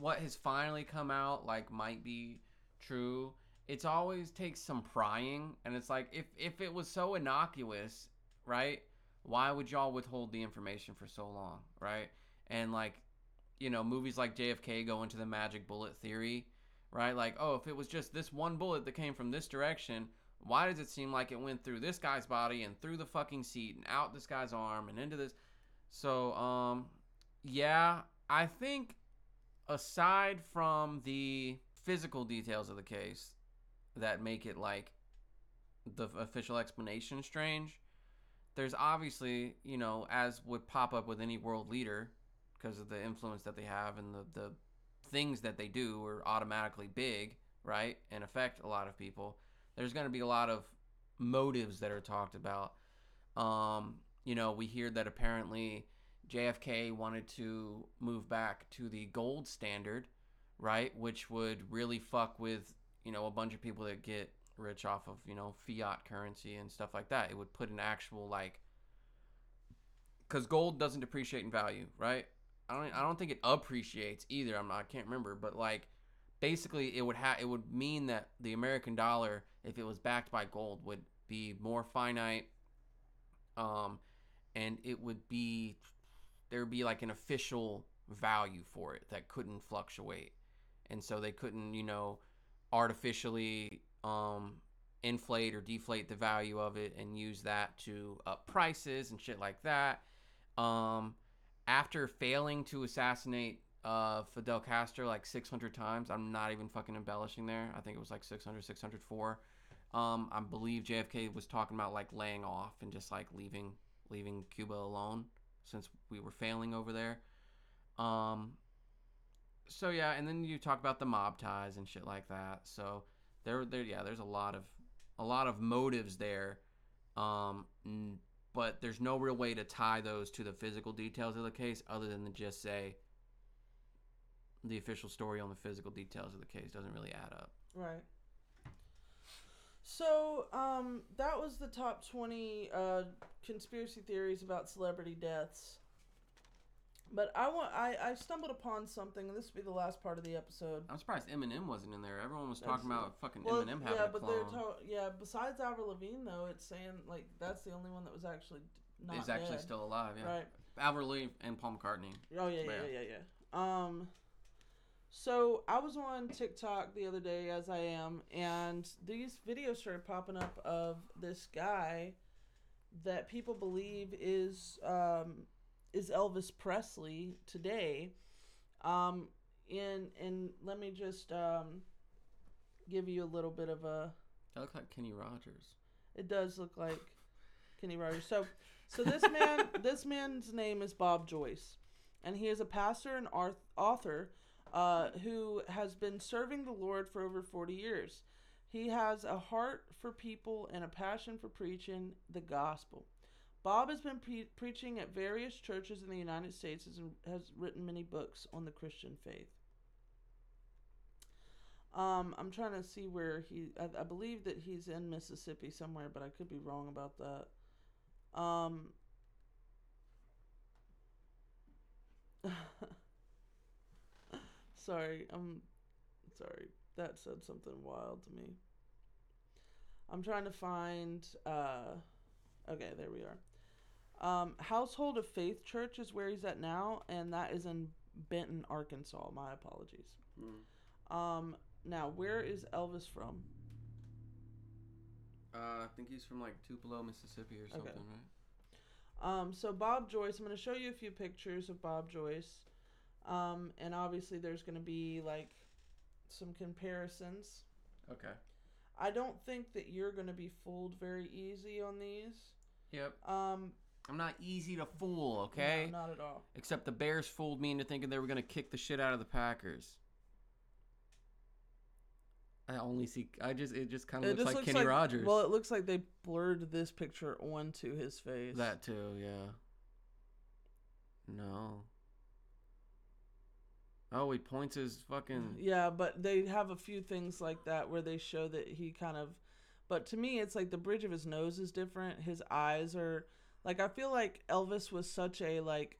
what has finally come out like might be true, it's always takes some prying, and it's like if if it was so innocuous, right? why would y'all withhold the information for so long, right? And like, you know, movies like JFK go into the magic bullet theory, right? Like, oh, if it was just this one bullet that came from this direction, why does it seem like it went through this guy's body and through the fucking seat and out this guy's arm and into this? So, um, yeah, I think aside from the physical details of the case that make it like the official explanation strange, there's obviously, you know, as would pop up with any world leader because of the influence that they have and the, the things that they do are automatically big, right? And affect a lot of people. There's going to be a lot of motives that are talked about. Um, you know, we hear that apparently JFK wanted to move back to the gold standard, right? Which would really fuck with, you know, a bunch of people that get rich off of, you know, fiat currency and stuff like that. It would put an actual like cuz gold doesn't depreciate in value, right? I don't I don't think it appreciates either. I'm not, I can't remember, but like basically it would have it would mean that the American dollar if it was backed by gold would be more finite um and it would be there would be like an official value for it that couldn't fluctuate and so they couldn't you know artificially um, inflate or deflate the value of it and use that to up prices and shit like that. Um, after failing to assassinate uh, Fidel Castro like 600 times, I'm not even fucking embellishing there. I think it was like 600, 604. Um, I believe JFK was talking about like laying off and just like leaving leaving Cuba alone since we were failing over there. Um, so yeah, and then you talk about the mob ties and shit like that. So there there yeah there's a lot of a lot of motives there um but there's no real way to tie those to the physical details of the case other than to just say the official story on the physical details of the case doesn't really add up. Right. So um that was the top 20 uh conspiracy theories about celebrity deaths but I want I, I stumbled upon something, and this will be the last part of the episode. I'm surprised Eminem wasn't in there. Everyone was talking That's- about fucking Well, Eminem having yeah, a but clone. they're to- yeah. Besides Avril Lavigne, though, it's saying like that's the only one that was actually d- not Is actually dead. still alive. Yeah. right. Avril Lavigne and Paul McCartney. Oh yeah, yeah, Yeah. yeah, yeah. Um, so I was on TikTok the other day, as I am, and these videos started popping up of this guy that people believe is um is Elvis Presley today. Um, and and let me just um give you a little bit of a. That looks like Kenny Rogers. It does look like Kenny Rogers. So, so this man, this man's name is Bob Joyce, and he is a pastor and author uh, who has been serving the Lord for over forty years. He has a heart for people and a passion for preaching the gospel. Bob has been pre- preaching at various churches in the United States and has written many books on the Christian faith. Um, I'm trying to see where he. I, I believe that he's in Mississippi somewhere, but I could be wrong about that. Um. sorry, I'm sorry. That said something wild to me. I'm trying to find. Uh, okay, there we are. Um, Household of Faith Church is where he's at now, and that is in Benton, Arkansas. My apologies. Um, now, where is Elvis from? Uh, I think he's from like Tupelo, Mississippi or something, right? Um, so Bob Joyce, I'm going to show you a few pictures of Bob Joyce. Um, and obviously there's going to be like some comparisons. Okay. I don't think that you're going to be fooled very easy on these. Yep. Um, I'm not easy to fool, okay? no, not at all. Except the Bears fooled me into thinking they were going to kick the shit out of the Packers. I only see. I just. It just kind of looks like looks Kenny like Rogers. Well, it looks like they blurred this picture onto his face. that too, yeah. No. Oh, he points his fucking. Yeah, but they have a few things like that where they show that he kind of. But to me, it's like the bridge of his nose is different. His eyes are like I feel like Elvis was such a like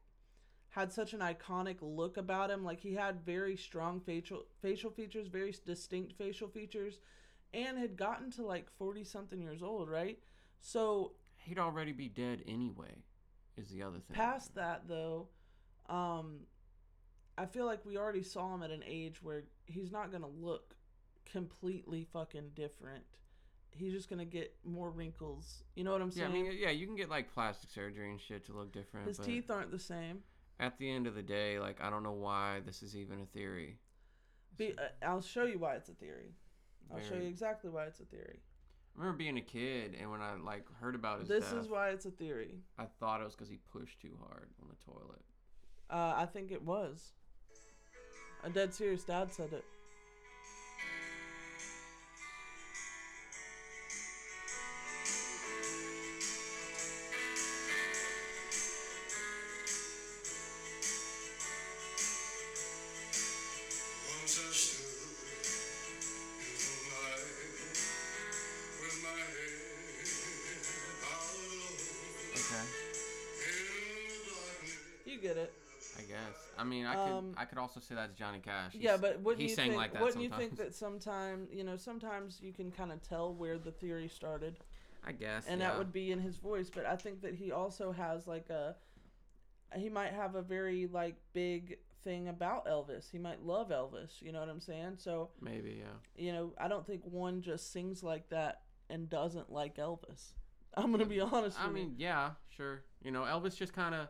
had such an iconic look about him. Like he had very strong facial facial features, very distinct facial features, and had gotten to like forty something years old, right? So He'd already be dead anyway. is the other thing. Past that though, um, I feel like we already saw him at an age where he's not gonna look completely fucking different. He's just gonna get more wrinkles. You know what I'm saying? Yeah, I mean, yeah, you can get like plastic surgery and shit to look different. His teeth aren't the same. At the end of the day, like I don't know why this is even a theory. Be, uh, I'll show you why it's a theory. I'll show you exactly why it's a theory. I remember being a kid, and when I like heard about his This death, is why it's a theory. I thought it was because he pushed too hard on the toilet. Uh, I think it was. A dead serious dad said it. Could also say that's Johnny Cash. yeah, but wouldn't he you sang think? like that wouldn't you think that sometimes you know sometimes you can kind of tell where the theory started, I guess, and yeah. that would be in his voice. But I think that he also has like a he might have a very like big thing about Elvis. He might love Elvis. You know what I'm saying? So maybe, yeah. you know, I don't think one just sings like that and doesn't like Elvis. I'm gonna be honest. I mean, yeah, sure. You know, Elvis just kind of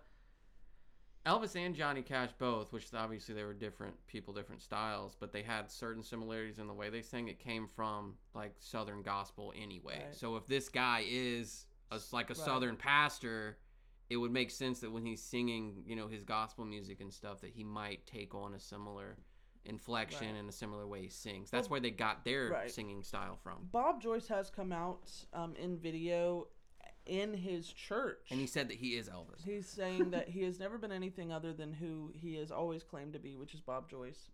Elvis and Johnny Cash both, which obviously they were different people, different styles, but they had certain similarities in the way they sang. It came from like Southern gospel anyway. Right. So if this guy is a, like a Right. Southern pastor, it would make sense that when he's singing, you know, his gospel music and stuff, that he might take on a similar inflection Right. and a similar way he sings. That's Well, where they got their singing style from. Bob Joyce has come out um, in video in his church. And he said that he is Elvis. He's saying that he has never been anything other than who he has always claimed to be, which is Bob Joyce.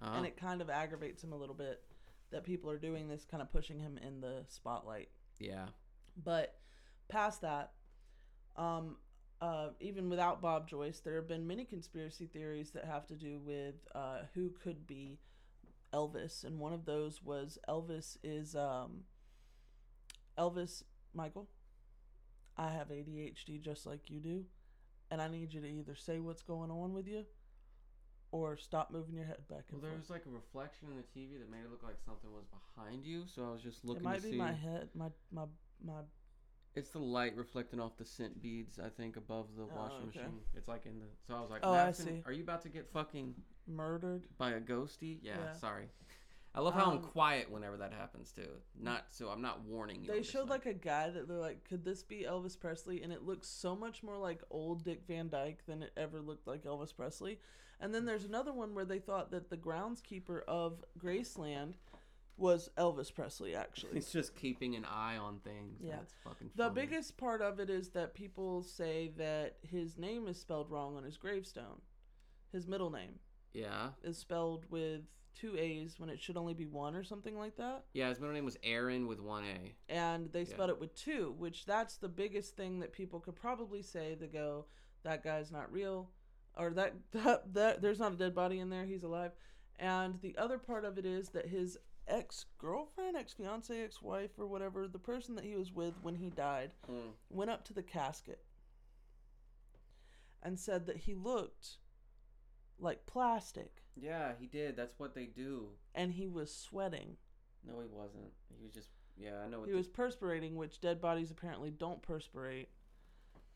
Uh-huh. And it kind of aggravates him a little bit that people are doing this, kind of pushing him in the spotlight. yeah. But past that, um, uh, even without Bob Joyce, there have been many conspiracy theories that have to do with uh, who could be Elvis, and one of those was Elvis is um, Elvis Michael. I have ADHD just like you do, and I need you to either say what's going on with you, or stop moving your head back and forth. Well, there forth. was like a reflection in the TV that made it look like something was behind you, so I was just looking It might be see. my head, my my my. It's the light reflecting off the scent beads, I think, above the Oh, washing okay. machine. It's like in the. So I was like, Oh, I see. Are you about to get fucking Murdered. by a ghosty? Yeah, Yeah. sorry. I love how I'm Um, quiet whenever that happens too. Not so I'm not warning you. They showed like a guy that they're like, could this be Elvis Presley? And it looks so much more like old Dick Van Dyke than it ever looked like Elvis Presley. And then there's another one where they thought that the groundskeeper of Graceland was Elvis Presley, actually. He's just keeping an eye on things. Yeah. That's fucking. The biggest part of it is that people say that his name is spelled wrong on his gravestone. His middle name Yeah. is spelled with two A's when it should only be one or something like that. Yeah. His middle name was Aaron with one A. and they Yeah. spelled it with two, which that's the biggest thing that people could probably say. They go, "That guy's not real," or that that, that there's not a dead body in there. He's alive. And the other part of it is that his ex girlfriend, ex fiance, ex wife, or whatever, the person that he was with when he died, Mm. went up to the casket and said that he looked like plastic Yeah, he did. That's what they do. and he was sweating. No, he wasn't. He was just. Yeah, I know. What He the- was perspirating, which dead bodies apparently don't perspirate.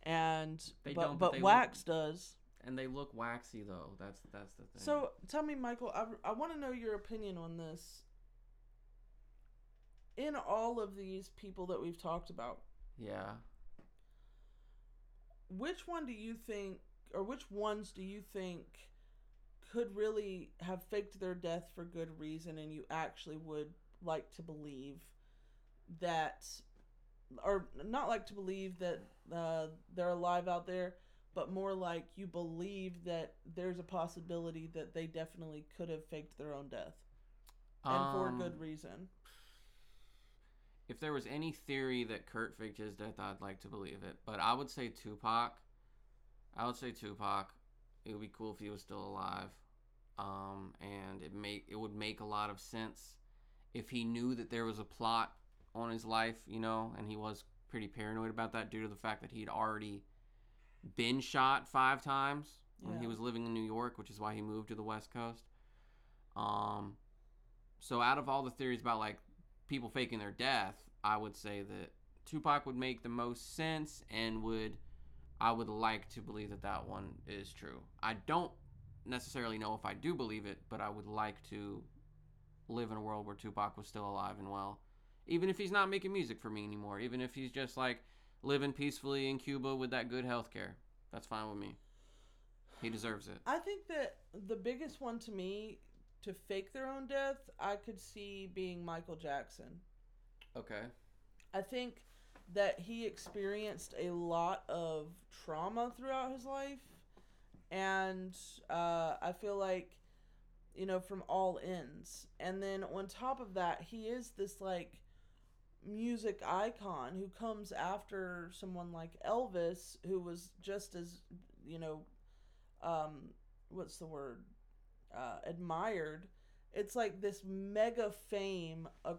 And They but, don't, but but they look- wax does. and they look waxy though. That's that's the thing. So tell me, Michael, I, I want to know your opinion on this. In all of these people that we've talked about, yeah, which one do you think, or which ones do you think could really have faked their death for good reason and you actually would like to believe that, or not like to believe that uh, they're alive out there, but more like you believe that there's a possibility that they definitely could have faked their own death and for Um, good reason. If there was any theory that Kurt faked his death, I'd like to believe it. But I would say Tupac. I would say Tupac. It would be cool if he was still alive. Um, and it make it would make a lot of sense if he knew that there was a plot on his life, you know, and he was pretty paranoid about that due to the fact that he'd already been shot five times when he was living in New York, which is why he moved to the West Coast. Um, so out of all the theories about like people faking their death, I would say that Tupac would make the most sense and would I would like to believe that that one is true. I don't necessarily know if I do believe it, but I would like to live in a world where Tupac was still alive and well. Even if he's not making music for me anymore, even if he's just like living peacefully in Cuba with that good health care. That's fine with me. He deserves it. I think that the biggest one to me to fake their own death, I could see being Michael Jackson. Okay. I think that he experienced a lot of trauma throughout his life, and uh, I feel like, you know, from all ends. And then on top of that, he is this like music icon who comes after someone like Elvis, who was just as, you know, um, what's the word, uh, admired. It's like this mega fame uh,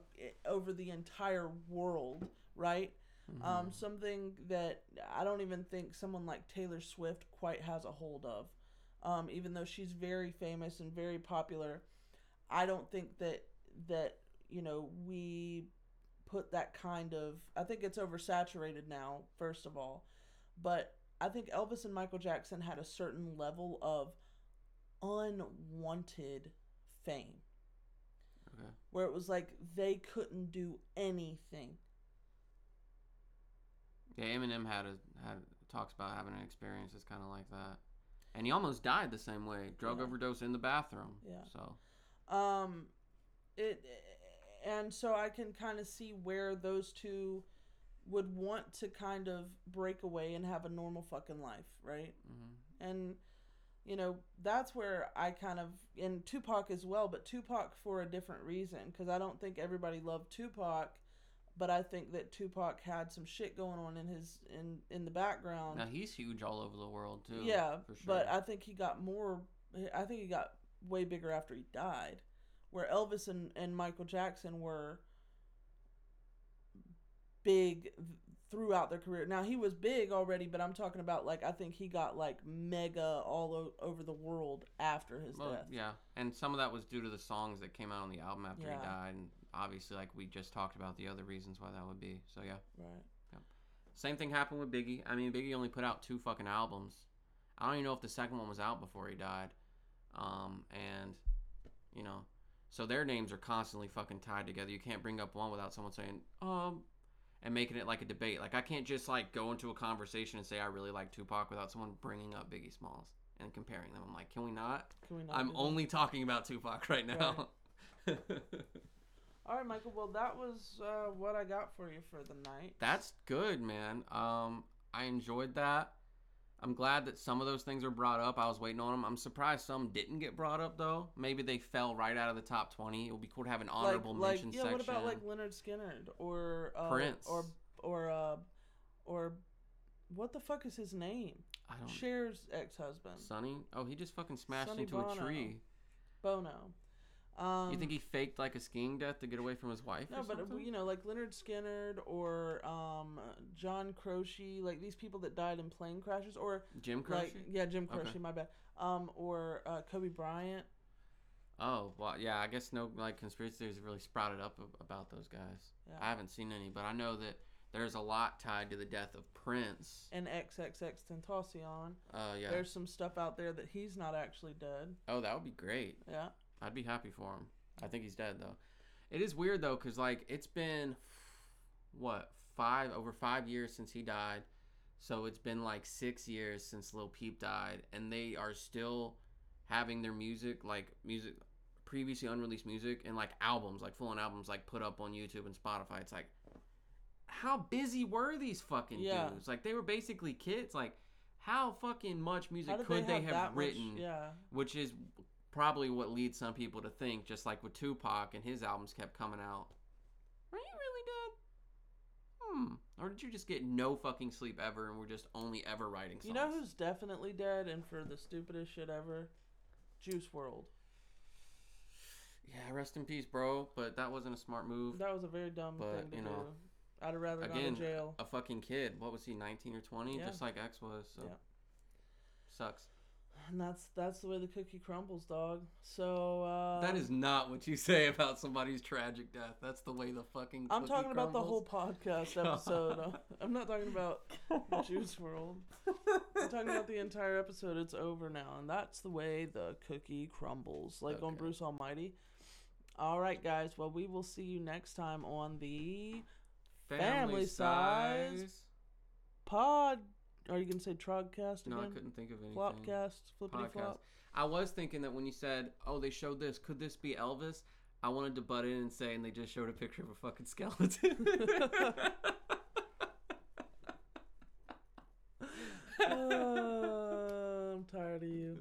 over the entire world, right? Um, something that I don't even think someone like Taylor Swift quite has a hold of. Um, even though she's very famous and very popular, I don't think that that you know we put that kind of. I think it's oversaturated now. First of all, but I think Elvis and Michael Jackson had a certain level of unwanted fame Okay. where it was like they couldn't do anything. Yeah, Eminem had a had talks about having an experience that's kind of like that, and he almost died the same way, drug Yeah. overdose in the bathroom. Yeah. So Um, it and so I can kind of see where those two would want to kind of break away and have a normal fucking life, right? mhm. And you know that's where I kind of and Tupac as well, but Tupac for a different reason because I don't think everybody loved Tupac, but I think that Tupac had some shit going on in his in in the background. now he's huge all over the world too. Yeah, for sure. but I think he got more. I think he got way bigger after he died, where Elvis and, and Michael Jackson were big throughout their career. Now he was big already, but I'm talking about like I think he got like mega all o- over the world after his Well, death. yeah, and some of that was due to the songs that came out on the album after Yeah. he died, and obviously, like we just talked about, the other reasons why that would be. So yeah, Right. same thing happened with Biggie. I mean, Biggie only put out two fucking albums. I don't even know if the second one was out before he died. Um, and you know, so their names are constantly fucking tied together. You can't bring up one without someone saying, um, and making it like a debate. Like I can't just like go into a conversation and say I really like Tupac without someone bringing up Biggie Smalls and comparing them. I'm like, can we not? Can we not? I'm that? only talking about Tupac right now. All right, Michael. Well, that was uh, what I got for you for the night. That's good, man. Um, I enjoyed that. I'm glad that some of those things were brought up. I was waiting on them. I'm surprised some didn't get brought up though. Maybe they fell right out of the top 20. It would be cool to have an honorable like, mention like, yeah, section. what about like Lynyrd Skynyrd or uh, Prince. or or uh, or what the fuck is his name? I don't. Cher's ex-husband, Sonny? Oh, he just fucking smashed Sonny into Bono. a tree. Bono. Um, you think he faked like a skiing death to get away from his wife? No, but uh, something? you know, like Lynyrd Skynyrd or um, John Croce, like these people that died in plane crashes, or Jim Croce. like yeah, Jim Okay. My bad. Um, or uh, Kobe Bryant. Oh well, yeah. I guess no like conspiracy theories really sprouted up about those guys. Yeah. I haven't seen any, but I know that there's a lot tied to the death of Prince. and XXX Tentacion. Uh, yeah. There's some stuff out there that he's not actually dead. Oh, that would be great. Yeah. I'd be happy for him. I think he's dead though. It is weird though, cause like it's been what five over five years since he died, so it's been like six years since Lil Peep died, and they are still having their music like music previously unreleased music and like albums like full on albums like put up on YouTube and Spotify. It's like how busy were these fucking Yeah. dudes? Like they were basically kids. Like how fucking much music could they, have, have, that much- written? yeah. which is probably what leads some people to think, just like with Tupac and his albums kept coming out. Are you really dead? Hmm. Or did you just get no fucking sleep ever and we're just only ever writing songs? You know who's definitely dead and for the stupidest shit ever? Juice WRLD. Yeah, rest in peace, bro. But that wasn't a smart move. That was a very dumb But, thing to you do. know, I'd have rather gone to jail. a fucking kid. What was he, 19 or 20? Yeah. Just like X was. So Yeah. Sucks. And that's that's the way the cookie crumbles, dog. So uh that is not what you say about somebody's tragic death. That's the way the fucking. I'm talking about the whole podcast episode. I'm not talking about Juice WRLD. I'm talking about the entire episode. It's over now, and that's the way the cookie crumbles, like on Bruce Almighty. All right, guys. Well, we will see you next time on the Family size pod. Are you gonna say Trogcast? No. I couldn't think of anything. Flopcast, flippity Podcast. flop. I was thinking that when you said, "Oh, they showed this. Could this be Elvis?" I wanted to butt in and say, and they just showed a picture of a fucking skeleton. Oh, I'm tired of you.